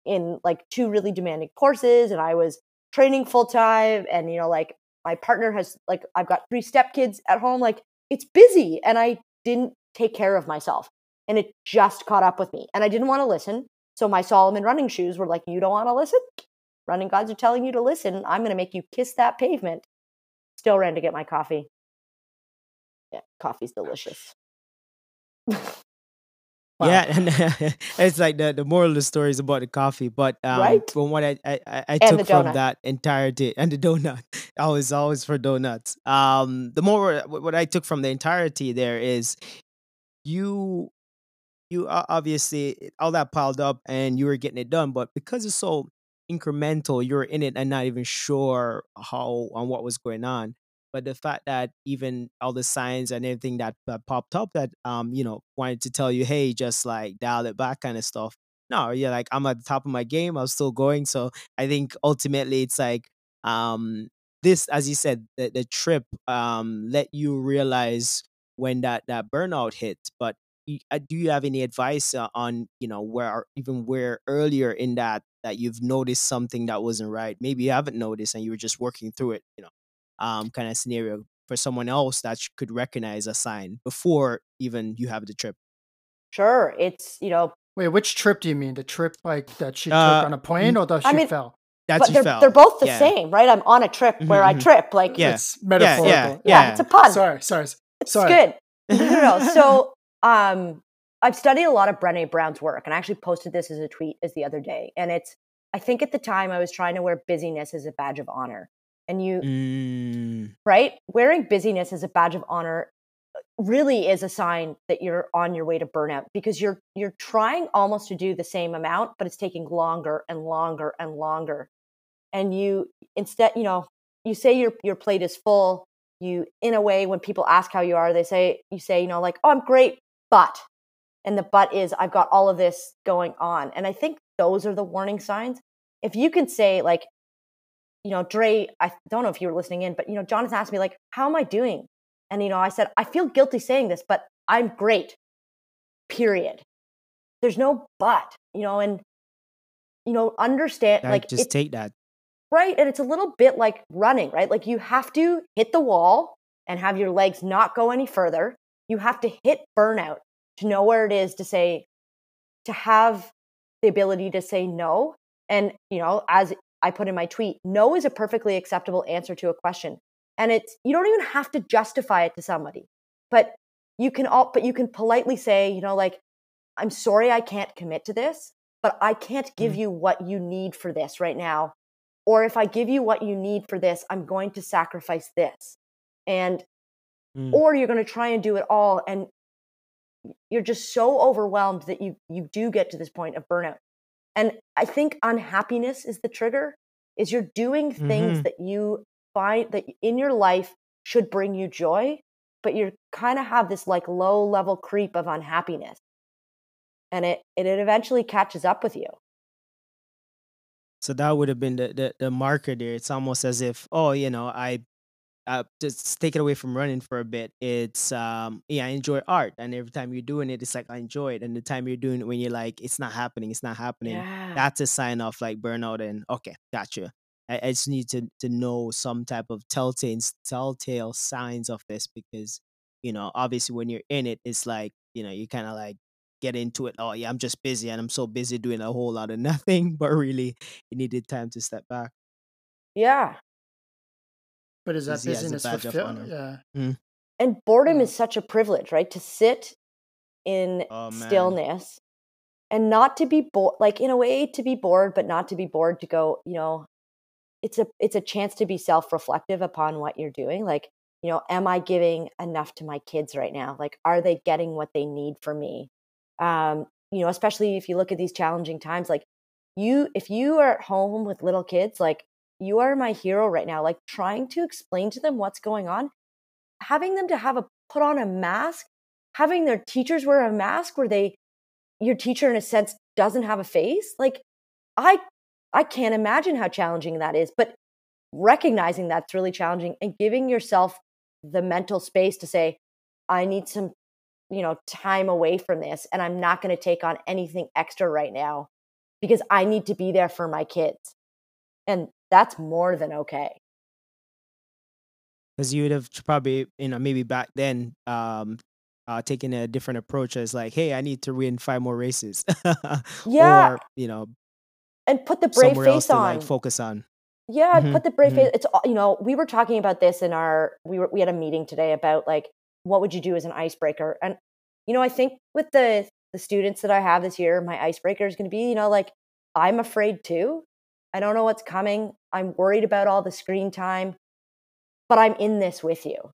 A: in like two really demanding courses, and I was training full time. And, you know, like, my partner has, like, I've got three stepkids at home. Like, it's busy. And I didn't take care of myself. And it just caught up with me. And I didn't want to listen. So my Salomon running shoes were like, You don't want to listen? running gods are telling you to listen. I'm going to make you kiss that pavement. Still ran to get my coffee. Yeah, coffee's delicious. *laughs*
D: Wow. Yeah, and *laughs* it's like the, the moral of the story is about the coffee, but um, right? from what I I, I took from that entire day and the *laughs* donut, always always for donuts. Um, the more what I took from the entirety there is you you obviously all that piled up and you were getting it done, but because it's so incremental, you're in it and not even sure how on what was going on. But the fact that even all the signs and everything that, that popped up that um, you know, wanted to tell you, hey, just like dial it back kind of stuff. No, yeah, like I'm at the top of my game. I'm still going. So I think ultimately it's like um this, as you said, the, the trip um let you realize when that that burnout hit. But do you have any advice uh, on you know where even where earlier in that that you've noticed something that wasn't right maybe you haven't noticed and you were just working through it you know um kind of scenario for someone else that could recognize a sign before even you have the trip
A: sure it's you know
C: wait which trip do you mean the trip like that she uh, took on a plane or that she I mean, fell
D: that's
A: but they're,
D: fell.
A: they're both the yeah. same right i'm on a trip mm-hmm, where i mm-hmm. trip like
C: yeah. it's metaphorical
A: yeah, yeah, yeah, it's a pun
C: sorry sorry
A: it's sorry. good no, no, no. so *laughs* *laughs* um, I've studied a lot of Brené Brown's work, and I actually posted this as a tweet as the other day. And it's, I think at the time I was trying to wear busyness as a badge of honor. And you, mm. right? Wearing busyness as a badge of honor uh, really is a sign that you're on your way to burnout because you're you're trying almost to do the same amount but it's taking longer and longer and longer and you instead you know you say your your plate is full you in a way when people ask how you are they say you say you know like oh i'm great but and the but is i've got all of this going on and i think those are the warning signs if you can say like you know dre i don't know if you were listening in but you know jonathan asked me like how am i doing and you know i said i feel guilty saying this but i'm great period there's no but you know and you know understand like
D: just take that
A: Right. And it's a little bit like running, right? Like you have to hit the wall and have your legs not go any further. You have to hit burnout to know where it is to say, to have the ability to say no. And, you know, as I put in my tweet, no is a perfectly acceptable answer to a question. And it's, you don't even have to justify it to somebody, but you can all, but you can politely say, you know, like, I'm sorry I can't commit to this, but I can't give mm. you what you need for this right now. Or if I give you what you need for this, I'm going to sacrifice this. And, mm. or you're going to try and do it all. And you're just so overwhelmed that you, you do get to this point of burnout. And I think unhappiness is the trigger is you're doing things mm-hmm. that you find that in your life should bring you joy, but you're kind of have this like low level creep of unhappiness. And it, it eventually catches up with you.
D: So that would have been the, the, the marker there. It's almost as if, oh, you know, I uh, just take it away from running for a bit. It's um yeah, I enjoy art, and every time you're doing it, it's like I enjoy it. And the time you're doing it, when you're like, it's not happening, it's not happening. Yeah. That's a sign of like burnout. And okay, gotcha. I, I just need to to know some type of telltale telltale signs of this because you know obviously when you're in it, it's like you know you kind of like get into it. Oh yeah, I'm just busy, and I'm so busy doing a whole lot of *laughs* nothing. But really, you needed time to step back.
A: Yeah,
C: but is that busyness fulfilled? Yeah. Mm.
A: And boredom mm. is such a privilege, right? To sit in oh, stillness and not to be bored, like in a way to be bored, but not to be bored to go, you know, it's a it's a chance to be self-reflective upon what you're doing. Like, you know, am I giving enough to my kids right now? Like, are they getting what they need from me? Um, you know, especially if you look at these challenging times, like you, if you are at home with little kids, like you are my hero right now. Like trying to explain to them what's going on, having them to have a put on a mask, having their teachers wear a mask where they, your teacher in a sense doesn't have a face. Like I, I can't imagine how challenging that is, but recognizing that's really challenging and giving yourself the mental space to say, I need some, you know, time away from this and I'm not going to take on anything extra right now because I need to be there for my kids. And that's more than okay.
D: Because you would have probably, you know, maybe back then, um, uh, taking a different approach as like, hey, I need to win five more races. *laughs*
A: yeah.
D: Or, you know,
A: and put the brave face on.
D: Like, focus on.
A: Yeah, mm-hmm. put the brave mm-hmm. face. It's you know, we were talking about this in our we were we had a meeting today about like what would you do as an icebreaker, and you know, I think with the the students that I have this year, my icebreaker is going to be you know like I'm afraid too, I don't know what's coming. I'm worried about all the screen time, but I'm in this with you.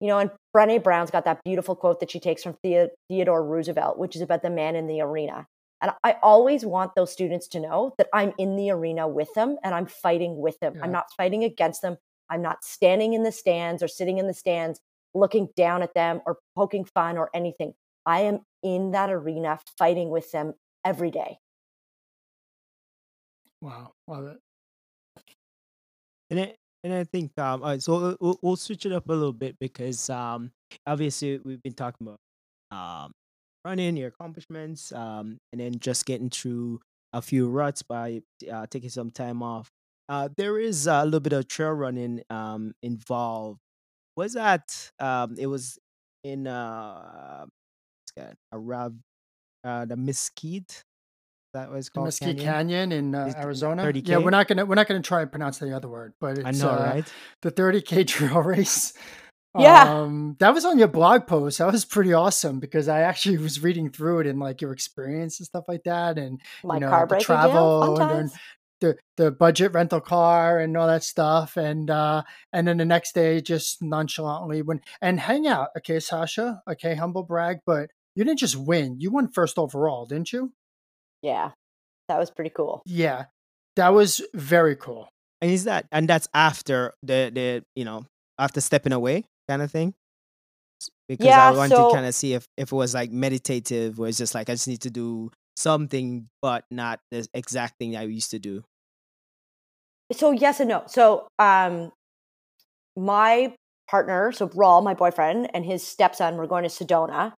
A: You know, and Brené Brown's got that beautiful quote that she takes from Theodore Roosevelt, which is about the man in the arena. And I always want those students to know that I'm in the arena with them and I'm fighting with them. Yeah. I'm not fighting against them. I'm not standing in the stands or sitting in the stands looking down at them or poking fun or anything. I am in that arena fighting with them every day.
C: Wow, love it.
D: And I, and I think um, all right, so we'll, we'll switch it up a little bit because um, obviously we've been talking about um, running your accomplishments, um, and then just getting through a few ruts by uh, taking some time off. Uh, there is a little bit of trail running um, involved. Was that um, it was in uh, a Rav, uh, the Mesquite that was called
C: Mesquite Canyon, Canyon in uh, Arizona. 30K? Yeah, we're not gonna we're not gonna try and pronounce the other word, but it's I know, uh, right? The 30k trail *laughs* race.
A: Yeah,
C: um, that was on your blog post. That was pretty awesome because I actually was reading through it and like your experience and stuff like that, and
A: My
C: you know
A: car
C: the travel and the the budget rental car and all that stuff, and uh, and then the next day just nonchalantly when and hang out. Okay, Sasha. Okay, humble brag, but you didn't just win; you won first overall, didn't you?
A: Yeah, that was pretty cool.
C: Yeah, that was very cool.
D: And is that and that's after the the you know after stepping away kind of thing? Because yeah, I wanted so, to kind of see if if it was like meditative, where it's just like I just need to do something, but not the exact thing I used to do.
A: So yes and no. So um, my partner, so Raul, my boyfriend, and his stepson were going to Sedona.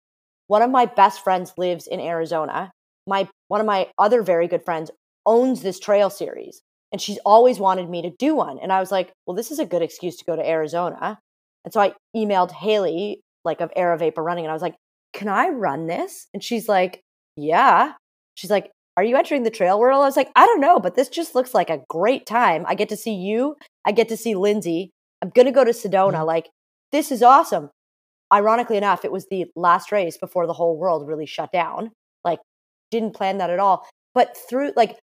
A: One of my best friends lives in Arizona, my one of my other very good friends owns this trail series and she's always wanted me to do one. And I was like, well, this is a good excuse to go to Arizona. And so I emailed Haley, like of Aravaipa Running, and I was like, can I run this? And she's like, yeah. She's like, are you entering the trail world? I was like, I don't know, but this just looks like a great time. I get to see you. I get to see Lindsay. I'm going to go to Sedona. Mm-hmm. Like, this is awesome. Ironically enough, it was the last race before the whole world really shut down. Didn't plan that at all. But through, like,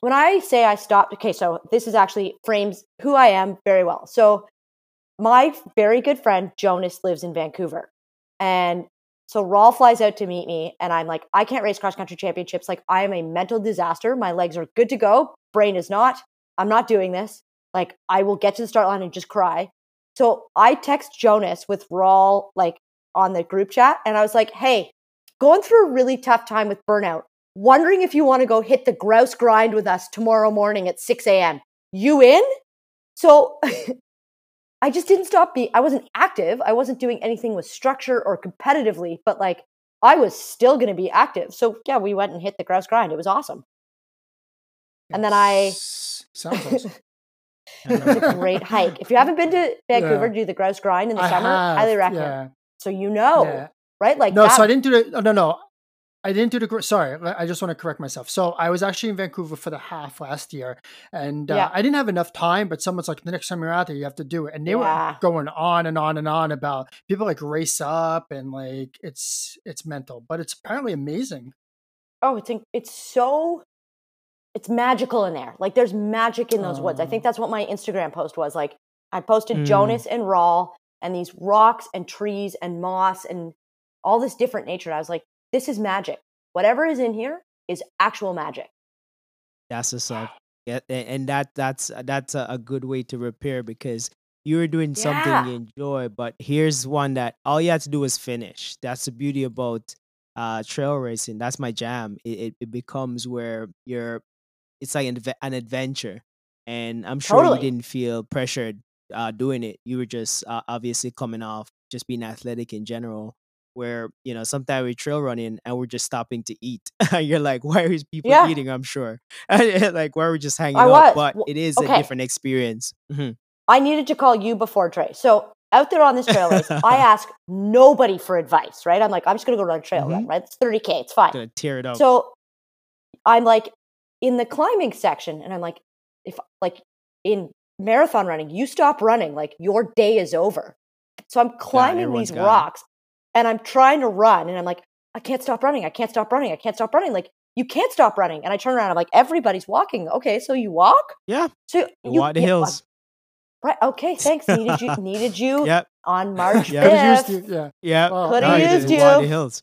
A: when I say I stopped, okay, so this is actually frames who I am very well. So, my very good friend Jonas lives in Vancouver. And so Raul flies out to meet me, and I'm like, I can't race cross country championships. Like, I am a mental disaster. My legs are good to go. Brain is not. I'm not doing this. Like, I will get to the start line and just cry. So I text Jonas with Raul, like, on the group chat, and I was like, hey, going through a really tough time with burnout, wondering if you want to go hit the grouse grind with us tomorrow morning at 6 a.m. You in? So *laughs* I just didn't stop being, I wasn't active. I wasn't doing anything with structure or competitively, but like I was still going to be active. So yeah, we went and hit the grouse grind. It was awesome. And then I.
C: Sounds *laughs* awesome.
A: it's a great hike. If you haven't been to *laughs* Vancouver yeah. to do the grouse grind in the I summer, have, highly recommend. Yeah. So you know, yeah. Right? Like
C: no, that, so I didn't do the Oh, no, no, I didn't do the. Sorry, I just want to correct myself. So I was actually in Vancouver for the half last year, and uh, yeah. I didn't have enough time. But someone's like, the next time you're out there, you have to do it, and they yeah. were going on and on and on about people like race up and like it's it's mental, but it's apparently amazing.
A: Oh, it's it's so it's magical in there. Like there's magic in those woods. I think oh. that's what my Instagram post was. Like I posted mm. Jonas and Raul and these rocks and trees and moss and all this different nature. And I was like, this is magic. Whatever is in here is actual magic.
D: That's what's up. *sighs* Yeah, and that that's that's a good way to repair because you were doing something yeah. you enjoy, but here's one that all you have to do is finish. That's the beauty about uh, trail racing. That's my jam. It, it, it becomes where you're, it's like an, an adventure, and I'm sure totally. you didn't feel pressured uh, doing it. You were just uh, obviously coming off just being athletic in general, where you know sometimes we're trail running and we're just stopping to eat. *laughs* You're like, why are these people yeah. eating? I'm sure, *laughs* like why are we just hanging I out? Was. But it is okay. a different experience. Mm-hmm.
A: I needed to call you before Trey. So out there on this trail race, I *laughs* ask nobody for advice. Right? I'm like, I'm just gonna go run a trail mm-hmm. run. Right? It's 30k. It's fine.
D: Gonna tear it up.
A: So I'm like in the climbing section, and I'm like, if like in marathon running, you stop running, like your day is over. So I'm climbing these rocks and I'm trying to run and I'm like, I can't stop running. I can't stop running. I can't stop running. Like, you can't stop running. And I turn around, I'm like, everybody's walking. Okay, so you walk?
D: Yeah.
A: So
D: you walk the hills.
A: Right. Okay. Thanks. Needed you. Needed *laughs* you.
D: Yep.
A: On *laughs* March yep. 5th.
C: Yeah.
D: Yeah.
A: Well, Could have
D: no,
A: used you.
D: Walk the hills.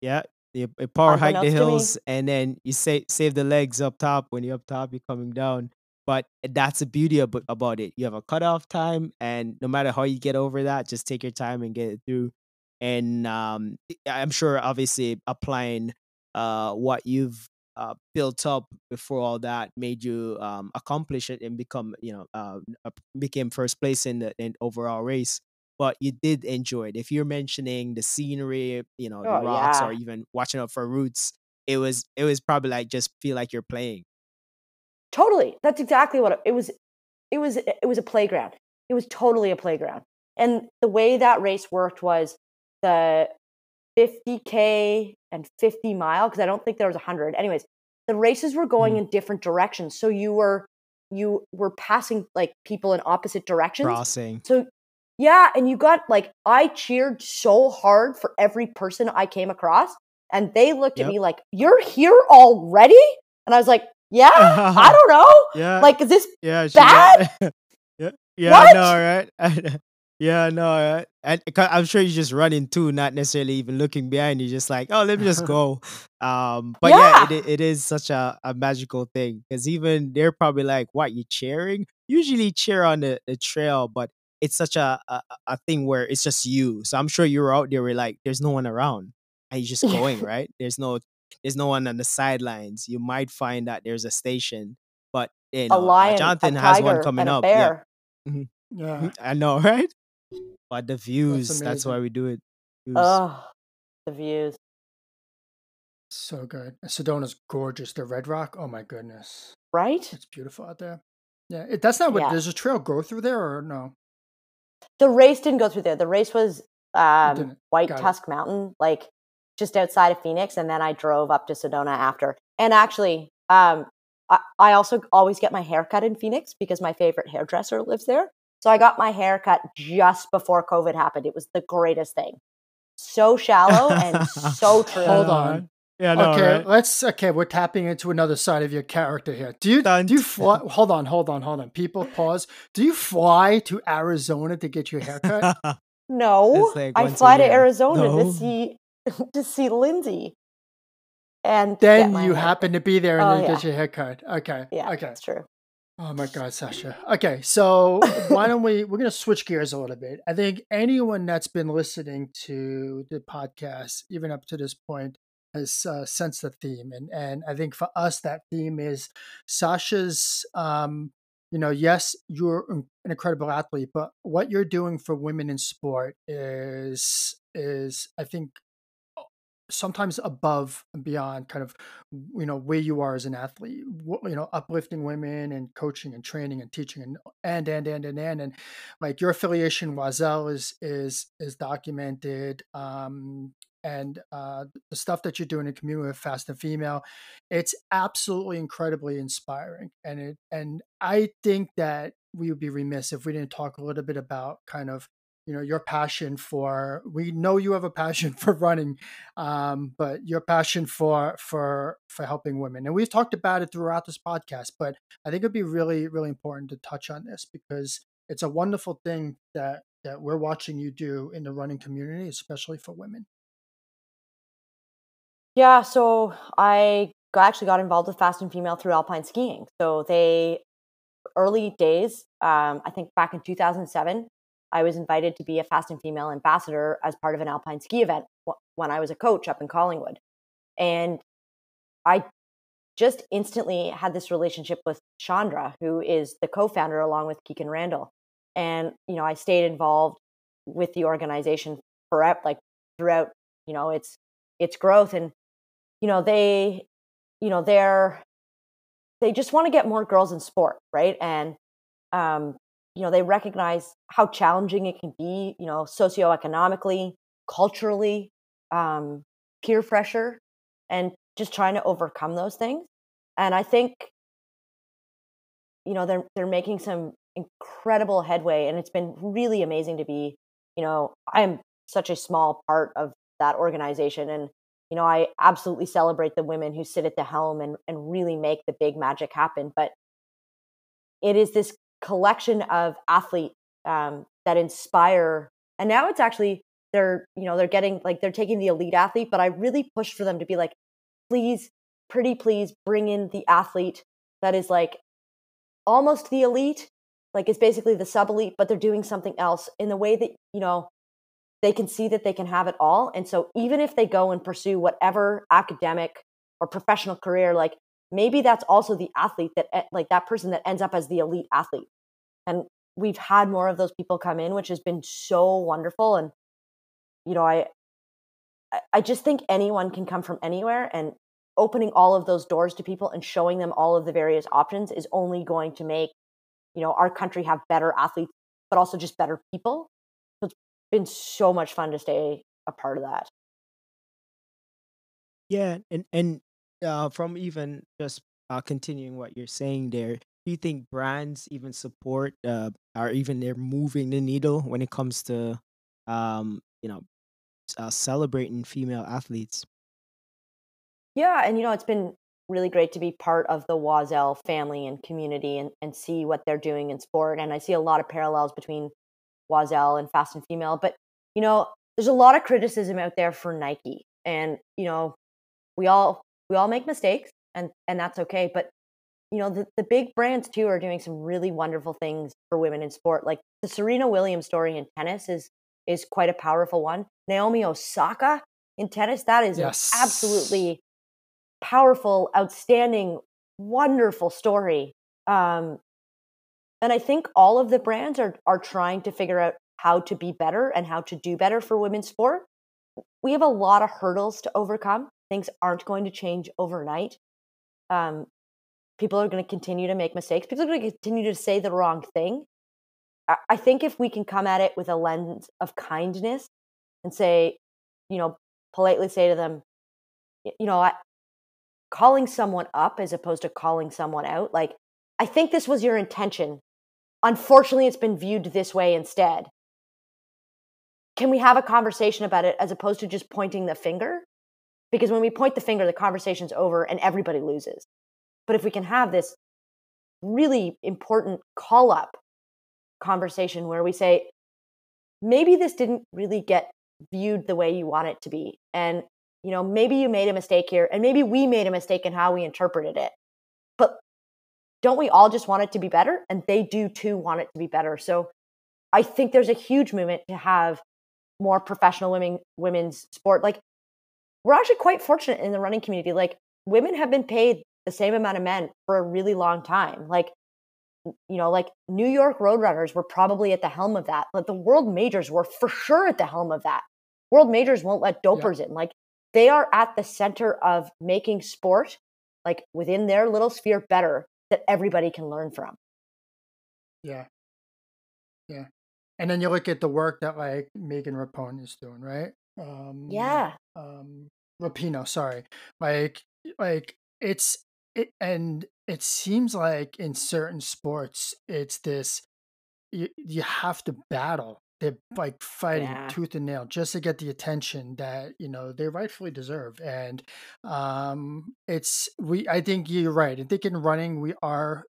D: Yeah. You, power hike the hills, and then you save save the legs up top. When you're up top, you're coming down. But that's the beauty about, about it. You have a cutoff time, and no matter how you get over that, just take your time and get it through and um, I'm sure obviously applying uh, what you've uh, built up before all that made you um, accomplish it and become you know uh, became first place in the in overall race but you did enjoy it. If you're mentioning the scenery you know oh, the rocks yeah. or even watching out for roots it was it was probably like just feel like you're playing.
A: Totally. That's exactly what it, it was it was it was a playground. It was totally a playground. And the way that race worked was the 50k and 50 mile because I don't think there was 100. Anyways, the races were going mm. in different directions, so you were you were passing like people in opposite directions.
D: Crossing.
A: So yeah, and you got like I cheered so hard for every person I came across, and they looked yep. at me like, "You're here already," and I was like, "Yeah, I *laughs* don't know.
D: Yeah,
A: like is this
D: yeah
A: bad? *laughs*
D: yeah, *laughs* yeah, what? no, right." Yeah, no, I, I'm sure you're just running too, not necessarily even looking behind. you just like, oh, let me just *laughs* go. Um, but yeah, yeah it, it is such a, a magical thing because even they're probably like, what, you cheering? Usually cheer on the, the trail, but it's such a, a, a thing where it's just you. So I'm sure you're out there, where like, there's no one around, and you're just going, right? There's no, there's no one on the sidelines. You might find that there's a station, but you know,
A: a lion,
D: Jonathan
A: a
D: has one coming up.
A: Yeah.
D: Mm-hmm. yeah, I know, *laughs* right? But the views, that's, that's why we do it.
A: Oh, the views.
C: So good. Sedona's gorgeous. The Red Rock. Oh my goodness.
A: Right?
C: It's beautiful out there. Yeah. It, that's not what
A: Yeah.
C: does a trail go through there or no?
A: The race didn't go through there. The race was um. White
C: Got it.
A: Tank Mountain, like just outside of Phoenix, and then I drove up to Sedona after. And actually, um, I, I also always get my hair cut in Phoenix because my favorite hairdresser lives there. So I got my hair cut just before COVID happened. It was the greatest thing. So shallow and so *laughs* true.
C: Hold on.
D: Yeah, no,
C: okay,
D: right?
C: let's okay, we're tapping into another side of your character here. Do you
D: Dun,
C: do you
D: dun.
C: fly hold on, hold on, hold on. People pause. Do you fly to Arizona to get your haircut? *laughs*
A: No,
D: like
A: I fly to
D: year.
A: Arizona
D: No.
A: to see *laughs* to see Lindsay. And
C: then you
A: hair
C: happen to be there and
A: Oh,
C: then
A: yeah.
C: get your haircut. Okay.
A: Yeah,
C: Okay.
A: that's true.
C: Oh my God, Sasha. Okay, so why don't we? We're gonna switch gears a little bit. I think anyone that's been listening to the podcast, even up to this point, has uh, sensed the theme, and and I think for us that theme is Sasha's. Um, you know, yes, you're an incredible athlete, but what you're doing for women in sport is is I think sometimes above and beyond kind of you know where you are as an athlete you know uplifting women and coaching and training and teaching and and and and and and, and like your affiliation Oiselle is is is documented um and uh the stuff that you're doing in community with fast and female it's absolutely incredibly inspiring and it and i think that we would be remiss if we didn't talk a little bit about kind of you know your passion for we know you have a passion *laughs* for running um, but your passion for for for helping women and we've talked about it throughout this podcast but i think it'd be really really important to touch on this because it's a wonderful thing that that we're watching you do in the running community especially for women
A: Yeah, so I actually got involved with Fast and Female through alpine skiing. So they early days, um, I think back in 2007, I was invited to be a Fast and Female ambassador as part of an alpine ski event when I was a coach up in Collingwood, and I just instantly had this relationship with Chandra, who is the co-founder along with Keegan Randall, and you know I stayed involved with the organization forever, like throughout you know its its growth. And you know they you know they're they just want to get more girls in sport right? And um you know they recognize how challenging it can be you know socioeconomically culturally um peer pressure and just trying to overcome those things. And i think you know they're they're making some incredible headway and it's been really amazing to be you know i'm such a small part of that organization and you know i absolutely celebrate the women who sit at the helm and, and really make the big magic happen but it is this collection of athlete um, that inspire and now it's actually they're you know they're getting like they're taking the elite athlete but i really push for them to be like please pretty please bring in the athlete that is like almost the elite like it's basically the sub elite but they're doing something else in the way that you know they can see that they can have it all. And so even if they go and pursue whatever academic or professional career like maybe that's also the athlete that e- like that person that ends up as the elite athlete. And we've had more of those people come in which has been so wonderful and you know I- i just think anyone can come from anywhere and opening all of those doors to people and showing them all of the various options is only going to make you know our country have better athletes but also just better people. So it's been so much fun to stay a part of that.
D: Yeah, and and uh, from even just uh, continuing what you're saying there, do you think brands even support uh, or even they're moving the needle when it comes to um, you know uh, celebrating female athletes?
A: Yeah, and you know, it's been really great to be part of the Oiselle family and community and, and see what they're doing in sport. And I see a lot of parallels between Oiselle and Fast and Female. But, you know, there's a lot of criticism out there for Nike. And, you know, we all we all make mistakes and and that's okay. But you know, the, the big brands too are doing some really wonderful things for women in sport. Like the Serena Williams story in tennis is is quite a powerful one. Naomi Osaka in tennis, that is
C: Yes.
A: an absolutely powerful, outstanding, wonderful story. Um, and I think all of the brands are are trying to figure out how to be better and how to do better for women's sport. We have a lot of hurdles to overcome, things aren't going to change overnight. Um, people are going to continue to make mistakes. People are going to continue to say the wrong thing. I, I think if we can come at it with a lens of kindness and say, you know, politely say to them, you know, I, calling someone up as opposed to calling someone out, like, I think this was your intention. Unfortunately, it's been viewed this way instead. Can we have a conversation about it as opposed to just pointing the finger? Because when we point the finger, the conversation's over and everybody loses. But if we can have this really important call up conversation where we say, maybe this didn't really get viewed the way you want it to be. And, you know, maybe you made a mistake here and maybe we made a mistake in how we interpreted it. But don't we all just want it to be better? And they do too want it to be better. So I think there's a huge movement to have more professional women women's sport. Like we're actually quite fortunate in the running community. Like women have been paid the same amount of men for a really long time. Like you know, like New York Roadrunners were probably at the helm of that, but the world majors were for sure at the helm of that. World majors won't let dopers yeah. in. Like they are at the center of making sport, like within their little sphere, better that everybody can learn from.
C: Yeah. Yeah. And then you look at the work that like Megan Rapinoe is doing, right?
A: Um, yeah.
C: Um, Rapinoe, sorry. Like, like it's it, and it seems like in certain sports, it's this you, you have to battle. They're like fighting yeah. tooth and nail just to get the attention that you know they rightfully deserve. And um, it's we. I think you're right. I think in running we are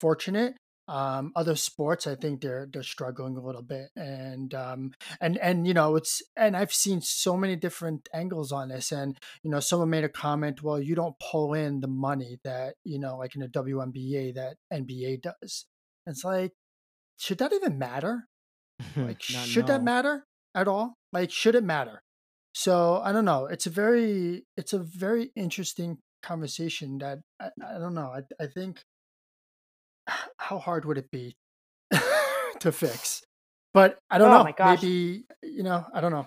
C: fortunate um, other sports, I think they're they're struggling a little bit, and um, and and you know it's and I've seen so many different angles on this, and you know someone made a comment, well, you don't pull in the money that you know like in the WNBA that NBA does. It's like, should that even matter? *laughs* Like, should that matter at all? Like, should it matter? So I don't know. It's a very it's a very interesting conversation that I, I don't know. I I think how hard would it be *laughs* to fix? But I don't oh know. Maybe you know, I don't know.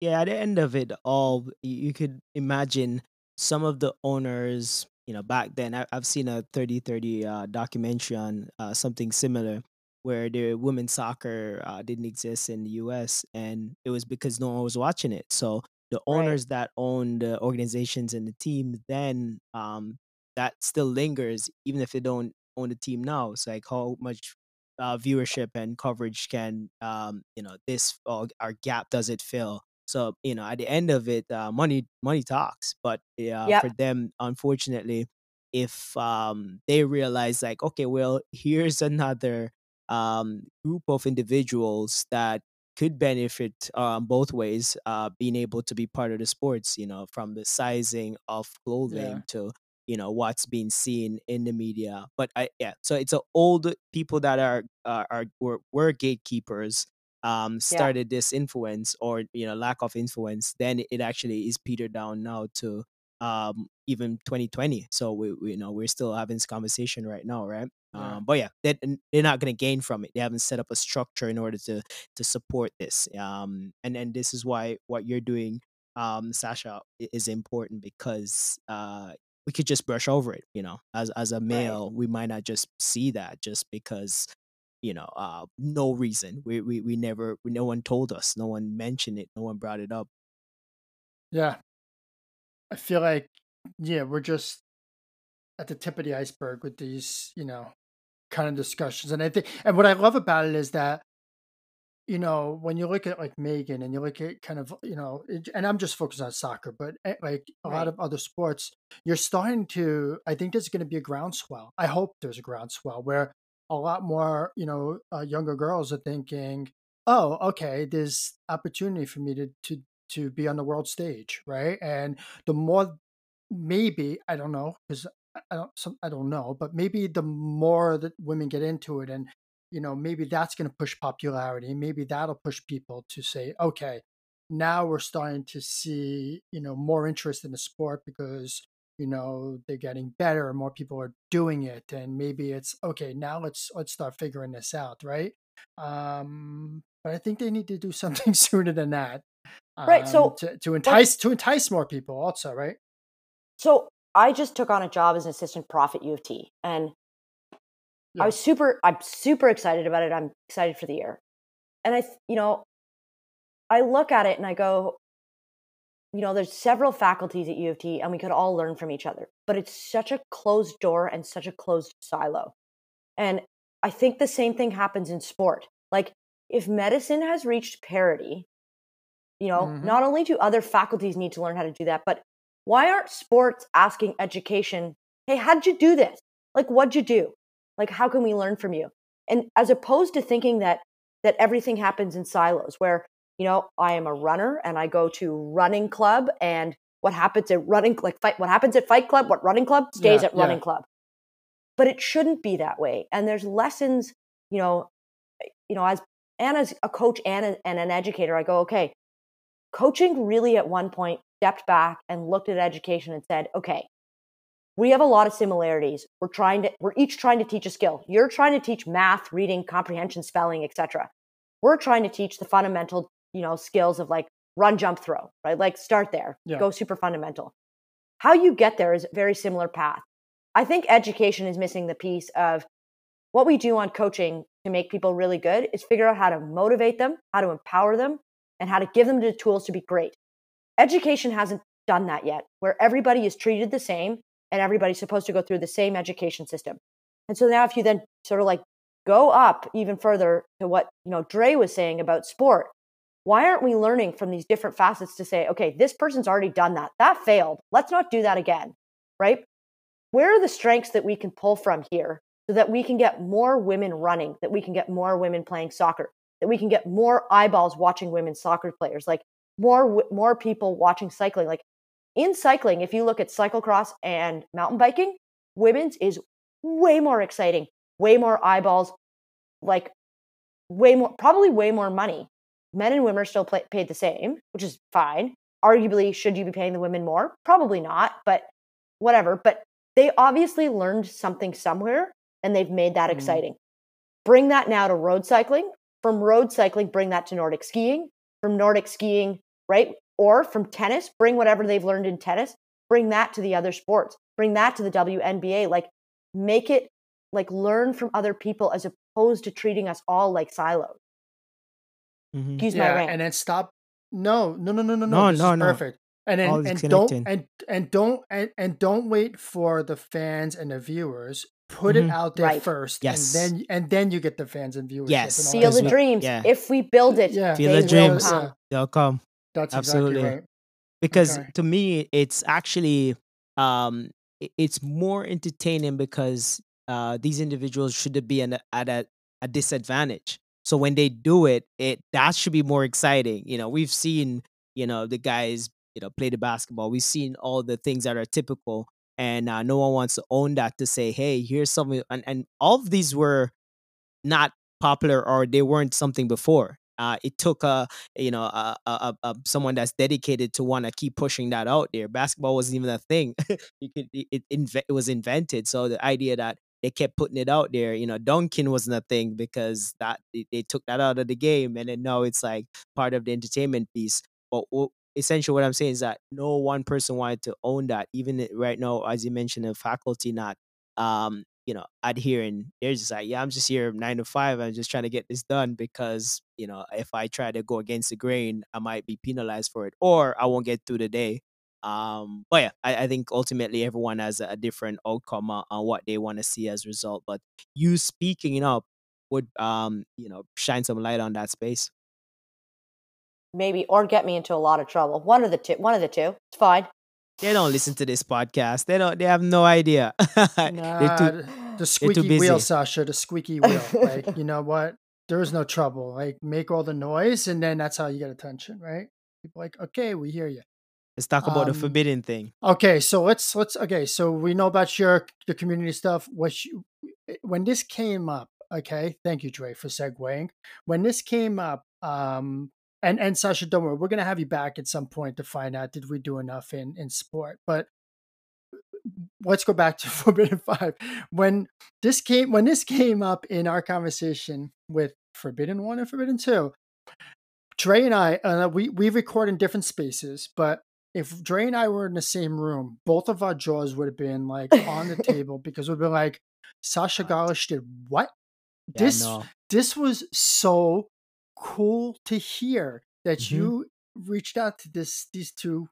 D: Yeah, at the end of it all, you could imagine some of the owners, you know, back then. I, have seen a 30 30 uh, documentary on uh, something similar where the women's soccer uh, didn't exist in the US and it was because no one was watching it. So the owners right. that own the organizations and the team then um, that still lingers even if they don't on the team now. It's like how much uh, viewership and coverage can um, you know this uh, our gap does it fill. So you know at the end of it, uh, money money talks. But yeah, yep. for them, unfortunately, if um, they realize like okay, well *laughs* here's another um, group of individuals that could benefit um, both ways, uh, being able to be part of the sports, you know, from the sizing of clothing yeah. to you know what's being seen in the media but i yeah so it's a old people that are uh, are were, were gatekeepers um started yeah. this influence or you know lack of influence then it actually is petered down now to um even 2020 so we, we you know we're still having this conversation right now right yeah. Um, but yeah, they're, they're not going to gain from it. They haven't set up a structure in order to to support this. Um, and and this is why what you're doing, um, Sasha, is important because uh, we could just brush over it you know? As as a male right. we might not just see that just because you know uh no reason. We we, we never no one told us no one mentioned it no one brought it up.
C: Yeah. I feel like yeah we're just at the tip of the iceberg with these you know kind of discussions and i think and what i love about it is that you know, when you look at like Megan and you look at kind of, you know, and I'm just focused on soccer, but eh, like a right. lot of other sports, you're starting to, I think there's going to be a groundswell. I hope there's a groundswell where a lot more, you know, uh, younger girls are thinking, oh, okay, there's opportunity for me to, to, to be on the world stage. Right. And the more, maybe, I don't know, because I don't, some, I don't know, but maybe the more that women get into it and you know maybe that's going to push popularity maybe that'll push people to say okay now we're starting to see you know more interest in the sport because you know they're getting better and more people are doing it and maybe it's okay now let's let's start figuring this out right? Um but i think they need to do something *laughs* sooner than that
A: Right, so
C: um, to, to entice to entice more people also right?
A: So I just took on a job as an assistant prof at U of T, and
C: Yeah.
A: I was super. I'm super excited about it. I'm excited for the year, and I, you know, I look at it and I go, you know, there's several faculties at U of T, and we could all learn from each other, but it's such a closed door and such a closed silo, and I think the same thing happens in sport. Like if medicine has reached parity, you know,
C: Mhm.
A: not only do other faculties need to learn how to do that, but why aren't sports asking education, hey, how'd you do this? Like, what'd you do? Like, how can we learn from you? And as opposed to thinking that that everything happens in silos, where you know I am a runner and I go to running club, and what happens at running like fight, what happens at Fight Club, what running club stays
C: Yeah,
A: at running
C: yeah.
A: club. But it shouldn't be that way. And there's lessons, you know, eh, you know, as and as a coach and, a, and an educator, I go, okay, coaching really at one point stepped back and looked at education and said, okay, we have a lot of similarities. We're trying to, we're each trying to teach a skill. You're trying to teach math, reading, comprehension, spelling, etc. We're trying to teach the fundamental, you know, skills of like run, jump, throw, right? Like start there,
C: Yeah.
A: go super fundamental. How you get there is a very similar path. I think education is missing the piece of what we do on coaching to make people really good is figure out how to motivate them, how to empower them, and how to give them the tools to be great. Education hasn't done that yet, where everybody is treated the same and everybody's supposed to go through the same education system. And so now if you then sort of like go up even further to what, you know, Dre was saying about sport, why aren't we learning from these different facets to say, okay, this person's already done that. That failed. Let's not do that again. Right? Where are the strengths that we can pull from here so that we can get more women running, that we can get more women playing soccer, that we can get more eyeballs watching women soccer players, like more more people watching cycling. Like in cycling, if you look at cyclocross and mountain biking, women's is way more exciting, way more eyeballs, like way more, probably way more money. Men and women are still play, paid the same, which is fine. Arguably, should you be paying the women more? Probably not, but whatever. But they obviously learned something somewhere and they've made that
C: Mhm.
A: exciting. Bring that now to road cycling. From road cycling, bring that to Nordic skiing. From Nordic skiing, right? Or from tennis, bring whatever they've learned in tennis, bring that to the other sports, bring that to the WNBA. Like, make it like learn from other people as opposed to treating us all like silos.
D: Mhm.
A: Excuse my rant.
C: and then stop no no no no no
D: No,
C: this
D: no,
C: is
D: no.
C: perfect and then
D: Always
C: and don't and and don't and, and don't wait for the fans and the viewers put it
D: Mhm.
C: out there
A: Right.
C: first
D: Yes.
C: and then and then you get the fans and viewers
D: Yes.
C: and
A: Feel the
D: we-
C: stuff.
A: dreams.
D: yeah.
A: If we build it,
C: Yeah.
D: Feel
A: they
D: the
A: will
D: dreams.
A: come.
C: Yeah.
D: They'll come.
C: That's
D: Absolutely.
C: exactly right.
D: Because
C: Okay.
D: to me it's actually um it's more entertaining because uh these individuals should be an, at a, a disadvantage. So when they do it it that should be more exciting. You know we've seen you know the guys you know play the basketball. We've seen all the things that are typical and uh, no one wants to own that to say hey here's something and, and all of these were not popular or they weren't something before uh, it took a you know a, a, a, someone that's dedicated to want to keep pushing that out there. Basketball wasn't even a thing. *laughs* You could it, it, was invented. So the idea that they kept putting it out there you know duncan wasn't a thing because that they, they took that out of the game and then now it's like part of the entertainment piece. But essentially what i'm saying is that no one person wanted to own that. Even right now as you mentioned the faculty not. Um you know adhering they're just like yeah i'm just here nine to five i'm just trying to get this done because you know if i try to go against the grain i might be penalized for it or i won't get through the day um but yeah i, I think ultimately everyone has a, different outcome on, what they want to see as a result but you speaking up would um you know shine some light on that space
A: maybe, or get me into a lot of trouble. One of the two. One of the two. It's fine.
D: They don't listen to this podcast they don't they have no idea *laughs*
C: Nah,
D: too-
C: the- the squeaky wheel sasha the squeaky *laughs* wheel like you know what there is no trouble like make all the noise and then that's how you get attention right people like okay we hear you
D: let's talk about the
C: Um,
D: forbidden thing
C: Okay, so let's let's okay. So we know about your the community stuff. What you, when this came up? Okay, thank you, Dre, for segueing. When this came up, um, and and Sasha, don't worry, we're gonna have you back at some point to find out did we do enough in in sport. But let's go back to *laughs* Forbidden Five. When this came when this came up in our conversation with Forbidden One and Forbidden Two, Dre and I, uh, we we record in different spaces, but if Dre and I were in the same room, both of our jaws would have been like on the *laughs* table because we'd be like, Sasha Gollish did what?
D: Yeah,
C: this
D: no.
C: this was so cool to hear that
D: Mhm.
C: you reached out to this these two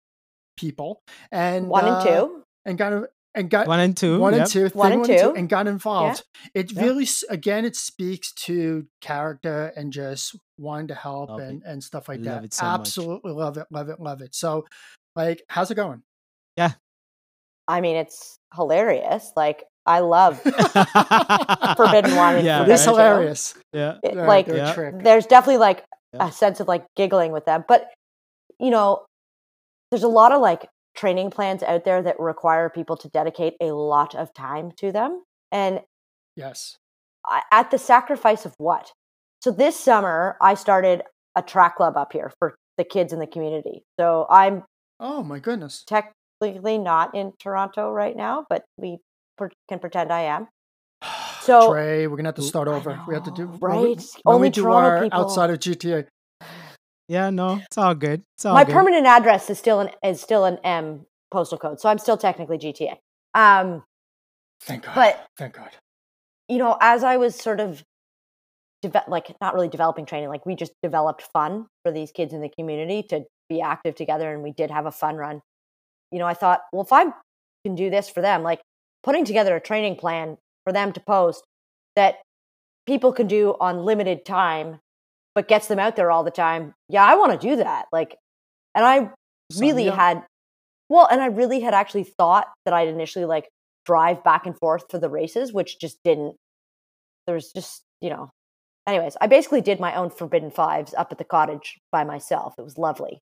C: people and
A: One and
C: uh,
A: two.
C: and got and got
D: One and two.
C: one
D: yep.
C: and two,
A: One and
C: one
A: two.
C: and got involved. It
D: Yeah.
C: really, again, it speaks to character and just wanting to help
D: Love it.
C: and, and stuff like
D: Love
C: that.
D: so much.
C: Absolutely love it, love it, love it. So, like, how's it going?
A: Yeah, I mean, it's hilarious. Like I love *laughs* Forbidden One and
D: Yeah,
C: it is
A: Forbidden
D: right.
C: hilarious.
D: Yeah.
A: it, like
D: Yeah.
A: there's definitely like
D: Yeah.
A: a sense of like giggling with them but you know there's a lot of like training plans out there that require people to dedicate a lot of time to them and
C: Yes.
A: At the sacrifice of what so this summer i started a track club up here for the kids in the community so i'm
C: Oh my goodness.
A: technically not in toronto right now but we per- can pretend i am *sighs* So-
C: Dre, we're gonna have to start
A: I
C: over. we have to do
A: know,
C: when we-
A: right?
C: When
A: Only
C: we do
A: Toronto
C: our
A: people.
C: outside of GTA.
D: Yeah, no, it's all good. It's all
A: my
D: good.
A: permanent address is still an is still an m postal code so i'm still technically gta um
C: Thank God.
A: But-
C: thank God.
A: you know, as I was sort of deve- like not really developing training, like we just developed fun for these kids in the community to be active together, and we did have a fun run. You know, I thought, well, if I can do this for them, like putting together a training plan for them to post that people can do on limited time, but gets them out there all the time. Yeah, I want to do that. Like, and I really
C: up.
A: had, well, and I really had actually thought that I'd initially like drive back and forth for the races, which just didn't. There was just, you know. Anyways, I basically did my own Forbidden Fives up at the cottage by myself. It was lovely.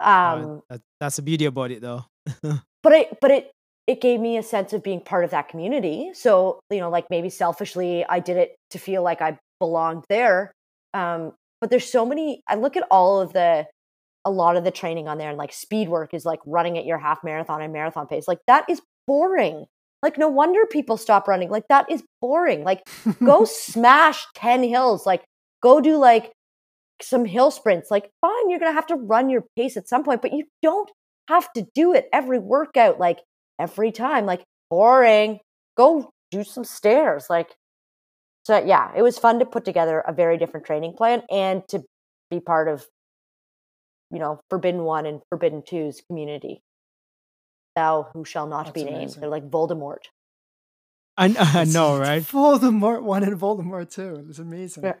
D: Uh,
A: Um,
D: that- that's the beauty about it, though. *laughs*
A: but it but it it gave me a sense of being part of that community. So you know like maybe selfishly i did it to feel like i belonged there. Um but there's so many i look at all of the a lot of the training on there and like speed work is like running at your half marathon and marathon pace. Like that is boring. Like no wonder people stop running. Like that is boring. Like go *laughs* smash 10 hills. Like go do like some hill sprints. Like fine you're gonna have to run your pace at some point but you don't have to do it every workout. Like every time like boring go do some stairs like so yeah it was fun to put together a very different training plan and to be part of you know forbidden one and forbidden two's community thou who shall not
C: That's
A: be named
C: amazing.
A: they're like voldemort
D: I, *laughs* I know, right?
C: Voldemort one and Voldemort two. It's amazing.
A: Yeah.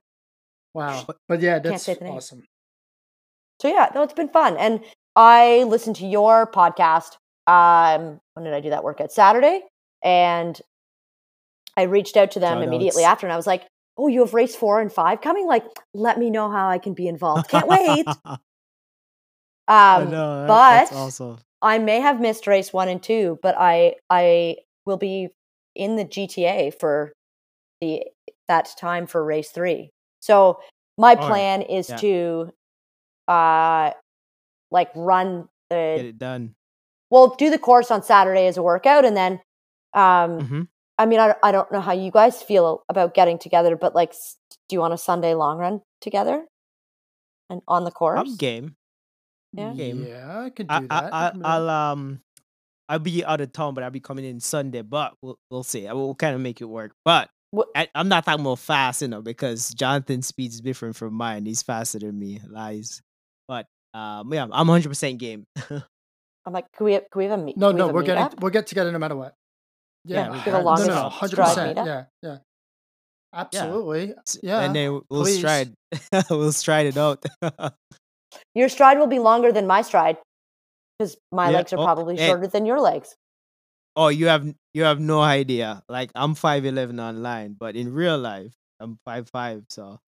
C: Wow. But yeah, that's
A: say the name.
C: awesome.
A: so yeah no it's been fun and i listened to your podcast um when did i do that workout saturday and i reached out to them
D: Shout
A: immediately
D: outs.
A: after and i was like oh you have race four and five coming like let me know how i can be involved can't wait *laughs*
D: I
A: um
D: know,
A: but-
D: awesome.
A: i may have missed race one and two but i i will be in the gta for the that time for race three so my
D: Oh,
A: plan is
D: yeah.
A: to uh like run the
D: Get it done.
A: We'll do the course on Saturday as a workout, and then, um,
D: hmm
A: I mean, I, I don't know how you guys feel about getting together, but like, do you want a Sunday long run together and on the course?
D: I'm game.
A: Yeah.
D: Game.
C: Yeah, I can do
D: I,
C: that.
D: I, I, I'll, um, I'll be out of town, but I'll be coming in Sunday. But we'll we'll see. I will kind of make it work. But
A: Wha-
D: I, I'm not talking about fast, you know, because Jonathan's speed is different from mine. He's faster than me. Lies. But um, yeah, I'm 100 percent game. *laughs*
A: I'm like, can we have, can we have a meet?
C: no, no, we're getting
A: meetup?
C: we'll get together no matter what.
D: Yeah,
C: Yeah,
D: we
C: no,
D: can.
C: no,
A: longest
C: no, hundred percent.
A: meetup?
C: Yeah, yeah, absolutely.
D: S-
C: Yeah,
D: and then we'll
C: please.
D: stride. *laughs* we'll stride it out. *laughs*
A: Your stride will be longer than my stride because my
D: Yeah,
A: legs are
D: oh,
A: probably
D: hey.
A: shorter than your legs.
D: oh, you have you have no idea. Like I'm 5'11 online, but in real life, I'm five five. So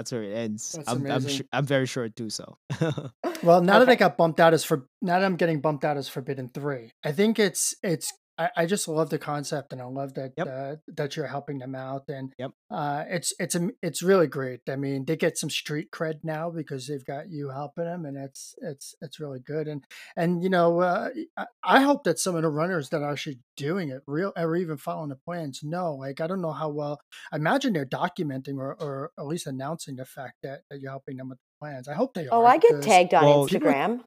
D: that's where it ends.
C: That's
D: I'm I'm,
C: amazing.
D: sh- I'm very short too. So *laughs*
C: Well, now that I got bumped out as for now that I'm getting bumped out as Forbidden Three, I think it's it's I, I just love the concept, and I love that
D: Yep.
C: uh, that you're helping them out, and
D: Yep.
C: uh, it's it's it's really great. I mean, they get some street cred now because they've got you helping them, and it's it's it's really good. And and you know, uh, I, I hope that some of the runners that are actually doing it, real or even following the plans, know. Like, I don't know how well. I imagine they're documenting or, or at least announcing the fact that, that you're helping them with the plans. I hope they are.
A: Oh, I get
C: because-
A: tagged on
D: Well,
C: people-
A: Instagram.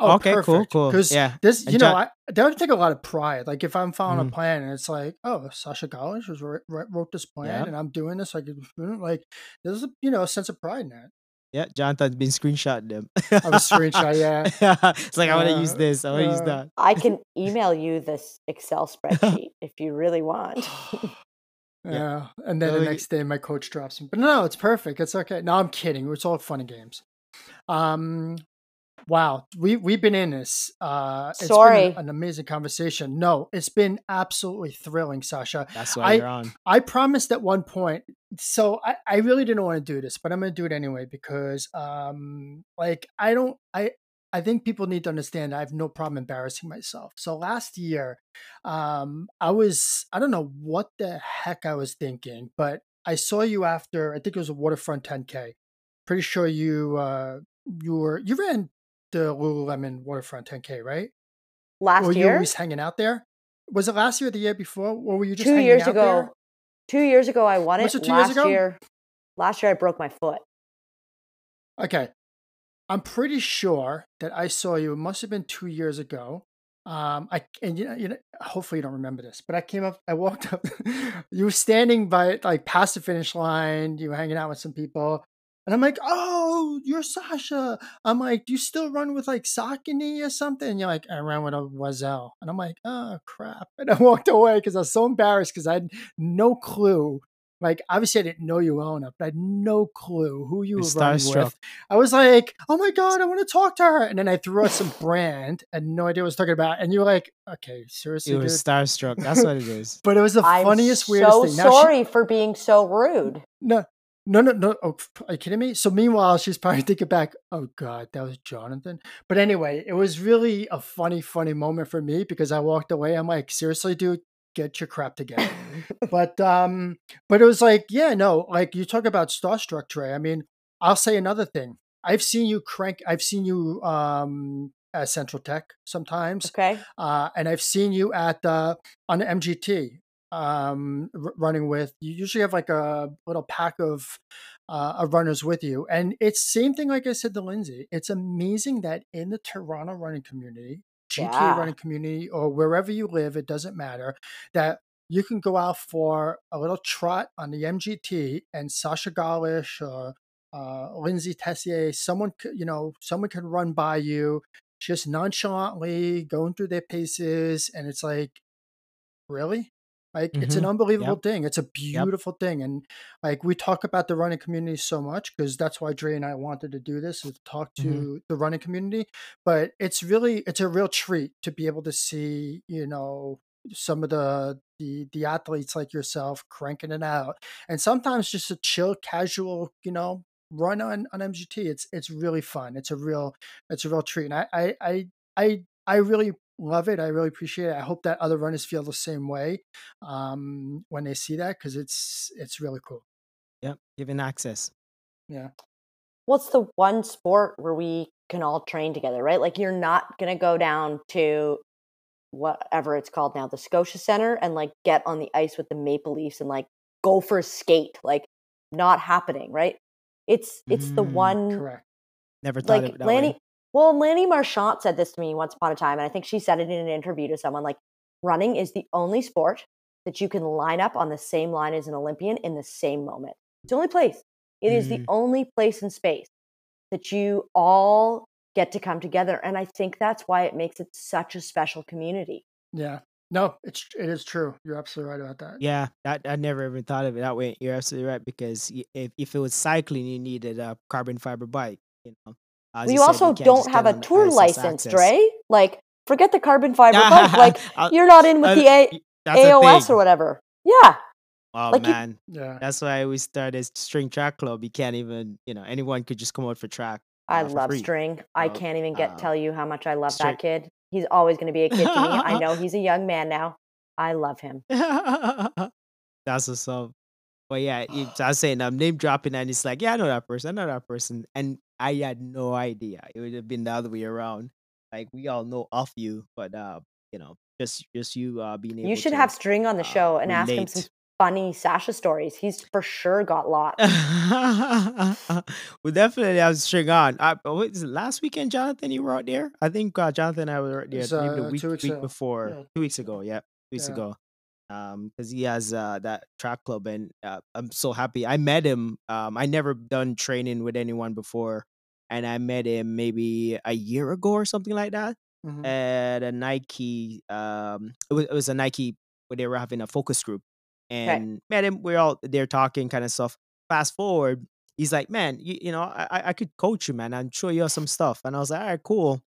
C: Oh,
D: okay, cool,
C: perfect.
D: cool.
C: Because
D: Yeah.
C: this,
D: And
C: you know,
D: John-
C: I that would take a lot of pride. Like if I'm following
D: Mhm.
C: a plan and it's like, oh, Sasha Gollish was wrote, wrote this plan
D: Yeah.
C: and I'm doing this, like, *laughs* like there's a you know a sense of pride in that.
D: Yeah, Jonathan's been screenshot them.
C: I was screenshot, yeah. *laughs*
D: it's like I want to use
C: Uh,
D: this. I want to use
C: uh,
D: that.
A: I *laughs* can email you this Excel spreadsheet if you really want. *sighs*
C: Yeah. And then
D: So
C: the next day my coach drops me. But no, it's perfect. It's okay. No, I'm kidding. It's all fun and games. Um wow. We we've been in this. Uh it's
A: Sorry.
C: been an amazing conversation. No, it's been absolutely thrilling, Sasha.
D: That's why
C: I-
D: you're on.
C: I promised at one point, so I, I really didn't want to do this, but I'm gonna do it anyway because um like I don't I I think people need to understand I have no problem embarrassing myself. So last year, um I was I don't know what the heck I was thinking, but I saw you after I think it was a waterfront 10K. Pretty sure you uh you were you ran the Lululemon waterfront 10K, right?
A: Last
C: or you were
A: year,
C: always hanging out there? Was it last year or the year before? Or were you just
A: two
C: hanging
A: years
C: out
A: ago,
C: there?
A: two years ago, I won it.
C: it
A: last year, last year I broke my foot.
C: Okay. I'm pretty sure that I saw you. It must have been two years ago. Um, I and you know, you know, hopefully you don't remember this, but I came up, I walked up. *laughs* you were standing by like past the finish line. You were hanging out with some people, and I'm like, "Oh, Oh, you're Sasha." I'm like, "Do you still run with like Saucony or something?" And you're like, "I ran with uh, a Oiselle," and I'm like, "Oh crap!" *laughs* And I walked away because I was so embarrassed because I had no clue. Like, obviously, I didn't know you well enough, but I had no clue who you
D: You're
C: were running
D: starstruck.
C: with. I was like, oh my God, I want to talk to her. And then I threw out some brand and no idea what I was talking about. And you were like, okay, seriously,
D: You were
C: dude.
D: starstruck. That's what it is. *laughs*
C: But it was the
A: I'm
C: funniest, weirdest
A: so
C: thing. Now she-
A: sorry for being so rude.
C: no, no, no, no. Oh, are you kidding me? So meanwhile, she's probably thinking back, oh God, that was Jonathan. But anyway, it was really a funny, funny moment for me because I walked away. I'm like, seriously, dude, get your crap together. *laughs* but um, but it was like, yeah, no, like you talk about starstruck, Dre. I mean, I'll say another thing. I've seen you crank. I've seen you um at Central Tech sometimes,
A: Okay.
C: uh, and I've seen you at uh, on MGT um, r- running with. You usually have like a little pack of uh, of runners with you, and it's same thing. Like I said to Lindsay, it's amazing that in the Toronto running community, GTA
A: Yeah.
C: running community, or wherever you live, it doesn't matter that you can go out for a little trot on the MGT, and Sasha Gollish or uh, Lyndsay Tessier, someone could, you know, someone can run by you just nonchalantly going through their paces, and it's like, really? Like it's an
D: Mhm.
C: unbelievable thing. It's a beautiful thing, and like we talk about the running community so much because that's why Dre and I wanted to do this is talk to
D: Mhm.
C: the running community. But it's really it's a real treat to be able to see you know some of the the the athletes like yourself cranking it out, and sometimes just a chill, casual, you know, run on on MGT. It's it's really fun. It's a real it's a real treat, and I I I I, I really love it. I really appreciate it. I hope that other runners feel the same way um, when they see that because it's it's really cool.
D: Yep. Giving access.
C: Yeah.
A: What's the one sport where we can all train together, right? Like you're not gonna go down to whatever it's called now, the Scotia Center, and like get on the ice with the Maple Leafs and like go for a skate. Like not happening, right? It's it's the
D: Mm,
A: one
C: Correct.
D: Never thought of it that
A: Lanni.
D: way.
A: Well, Lanni Marchant said this to me once upon a time, and I think she said it in an interview to someone. Like, running is the only sport that you can line up on the same line as an Olympian in the same moment. It's the only place. It is the
D: Mm.
A: only place in space that you all get to come together, and I think that's why it makes it such a special community.
C: Yeah. No, it's it is true. You're absolutely right about that.
D: Yeah, that, I never even thought of it that way. You're absolutely right because if, if it was cycling, you needed a carbon fiber bike. You know, As
A: Well, you
D: said,
A: also
D: can't
A: don't have a tour
D: ice,
A: license,
D: access.
A: Dre. Like, forget the carbon fiber *laughs* bike. Like, you're not in with
D: uh,
A: the A-
D: y- that's a
A: AOS or whatever. Yeah.
D: Oh
A: like you-
D: man,
C: Yeah.
D: that's why we started string track club. You can't even, you know, anyone could just come out for track.
A: I
D: uh, for
A: love
D: free.
A: string. I
D: So,
A: can't even get
D: uh,
A: tell you how much I love
D: string-
A: that kid. He's always going to be a kid to me. I *laughs* know he's a young man now. I love him. *laughs*
D: That's what's up. But yeah, it's, *sighs* I was saying I'm name dropping, and it's like, yeah, I know that person, I know that person, and I had no idea. It would have been the other way around. Like we all know of you, but uh, you know, just just you uh being able.
A: You should
D: to,
A: have String on the
D: uh,
A: show and ask him some funny Sasha stories. He's for sure got *laughs* lots.
D: we definitely have string on. I, what is it, last weekend, Jonathan, you were out there? I think uh, Jonathan and I were out there maybe the
C: uh,
D: week, week
C: ago.
D: before,
C: Yeah.
D: two weeks ago. Yeah, two weeks
C: Yeah.
D: ago. Um, because he has uh that track club, and uh, I'm so happy. I met him. Um, I never done training with anyone before, and I met him maybe a year ago or something like that
C: Mhm.
D: at a Nike. Um, it was, it was a Nike where they were having a focus group, and met him. We're all there talking, kind of stuff. Fast forward, he's like, "Man, you, you know, I, I- I could coach you, man. I'm sure you have some stuff." And I was like, "All right, cool."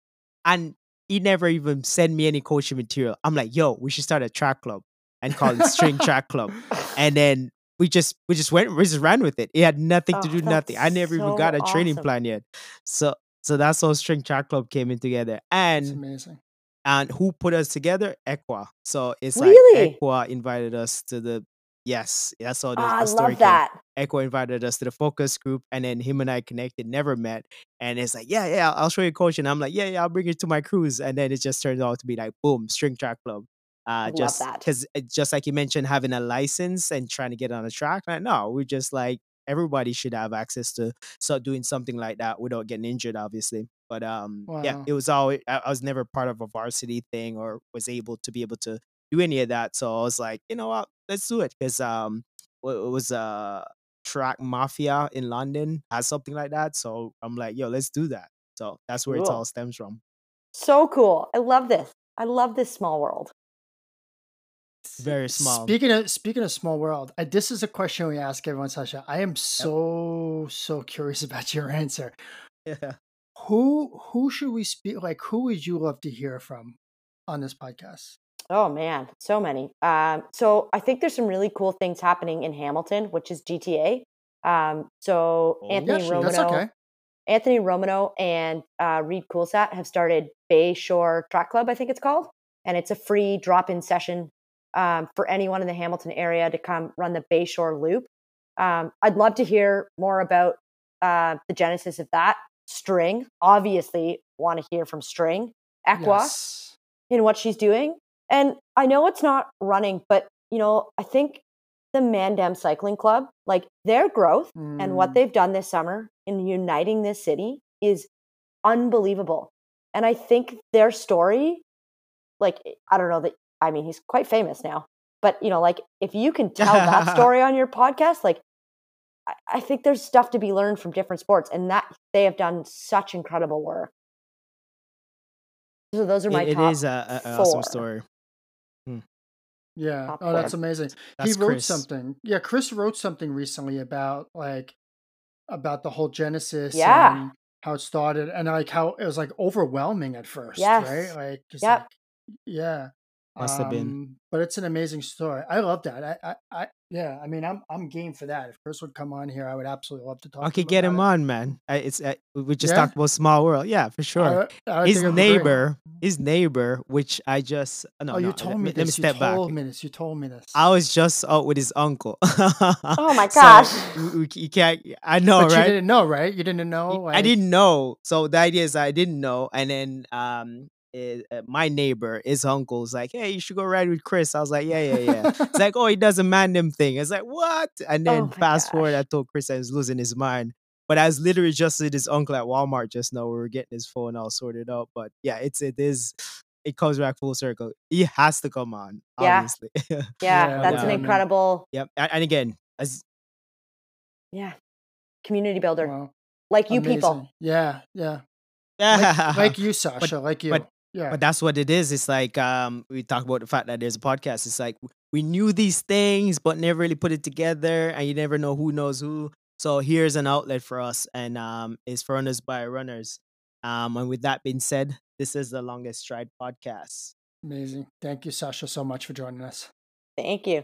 D: And he never even sent me any coaching material. I'm like, "Yo, we should start a track club and call it String Track Club." *laughs* And then we just we just went we just ran with it. It had nothing to
A: Oh,
D: do nothing. I
A: that's
D: never even got a training
A: awesome.
D: plan yet. So so that's how String Track Club came in together. And
C: It's amazing.
D: and who put us together? Equa. So it's
A: Really?
D: like Equa invited us to the yes, that's how the,
A: Ah, I
D: the story
A: love that.
D: came. Equa invited us to the focus group, and then him and I connected, never met, and it's like, yeah, yeah, I'll show you coach, and I'm like, yeah, yeah, I'll bring you to my cruise, and then it just turns out to be like, boom, string track club. Uh, just because just like you mentioned, having a license and trying to get on a track. Like, no, we're just like everybody should have access to start doing something like that without getting injured, obviously. But um, yeah, it was always I, I was never part of a varsity thing or was able to be able to do any of that. So I was like, you know what, let's do it because um, it was uh track mafia in London has something like that. So I'm like, yo, let's do that. So that's where it all stems from.
A: So cool. I love this. I love this small world.
D: Very small.
C: Speaking of speaking of small world, I, this is a question we ask everyone, Sasha. I am so so curious *laughs* about your answer.
D: Yeah.
C: Who who should we speak? Like, who would you love to hear from on this podcast?
A: Oh man, so many. Um, so I think there's some really cool things happening in Hamilton, which is GTA. Um, so
D: Oh,
A: Anthony
C: Yeah, sure, that's
A: Romano,
C: okay.
A: Anthony Romano and uh, Reid Coolsaet have started Bay Shore Track Club, I think it's called, and it's a free drop-in session um, for anyone in the Hamilton area to come run the Bay Shore Loop. Um, I'd love to hear more about uh, the genesis of that. String, obviously, want to hear from String, Equa
C: Yes.
A: in what she's doing. And I know it's not running, but you know, I think the Mandem Cycling Club, like their growth and what
C: Mm,
A: they've done this summer in uniting this city is unbelievable. And I think their story, like I don't know that I mean he's quite famous now, but you know, like if you can tell that *laughs* story on your podcast, like I, I think there's stuff to be learned from different sports, and that they have done such incredible work. So those are my
D: It, it
A: top
D: is a, a, a awesome
A: four.
D: story. Hmm.
C: yeah.
A: top
C: Oh, that's amazing.
D: That's
C: he wrote
D: Chris.
C: something. Yeah, Chris wrote something recently about like about the whole genesis
A: Yeah.
C: and how it started and like how it was like overwhelming at first,
A: Yes.
C: right? Like, it's
A: Yep.
C: like yeah.
D: Must have been.
C: Um, but it's an amazing story. I love that. I, I, I, yeah. I mean, I'm, I'm game for that. If Chris would come on here, I would absolutely love to talk.
D: I could get him
C: about
D: on, man. I, it's uh, we just
C: Yeah?
D: talked about small world. Yeah, for sure.
C: I, I
D: his
C: think it'd be great.
D: neighbor, his neighbor, which I just no,
C: oh, you
D: no,
C: told
D: let,
C: me
D: let me step
C: you
D: back.
C: told me this. You told me this.
D: I was just out with his uncle. *laughs*
A: Oh my gosh.
D: we- you can't. I know,
C: but you didn't know, right? You didn't know. Like,
D: I didn't know. So the idea is I didn't know, and then um, eh, uh, my neighbor, his uncle, was like, "Hey, you should go ride with Chris." I was like, "Yeah, yeah, yeah." it's *laughs* like, "Oh, he does a Mandem thing." It's like, "What?" And
A: Oh
D: then
A: my
D: fast forward, I told Chris I was losing his mind. But I was literally just with his uncle at Walmart just now. We were getting his phone all sorted out. But yeah, it's it is. It comes back full circle. He has to come on,
A: Yeah.
D: obviously. *laughs*
A: Yeah,
C: Yeah,
A: that's an incredible,
D: yep. And, and again, as
A: yeah, community builder.
C: Wow,
A: like you people.
C: amazing. Yeah, yeah. Like, like you, Sasha. like you.
D: but-
C: yeah.
D: But that's what it is. It's like um, we talk about the fact that there's a podcast. It's like we knew these things, but never really put it together, and you never know who knows who. So here's an outlet for us, and um, it's for runners by runners. Um, and with that being said, this is the longest stride podcast.
C: Amazing. Thank you, Sasha, so much for joining us.
A: Thank you.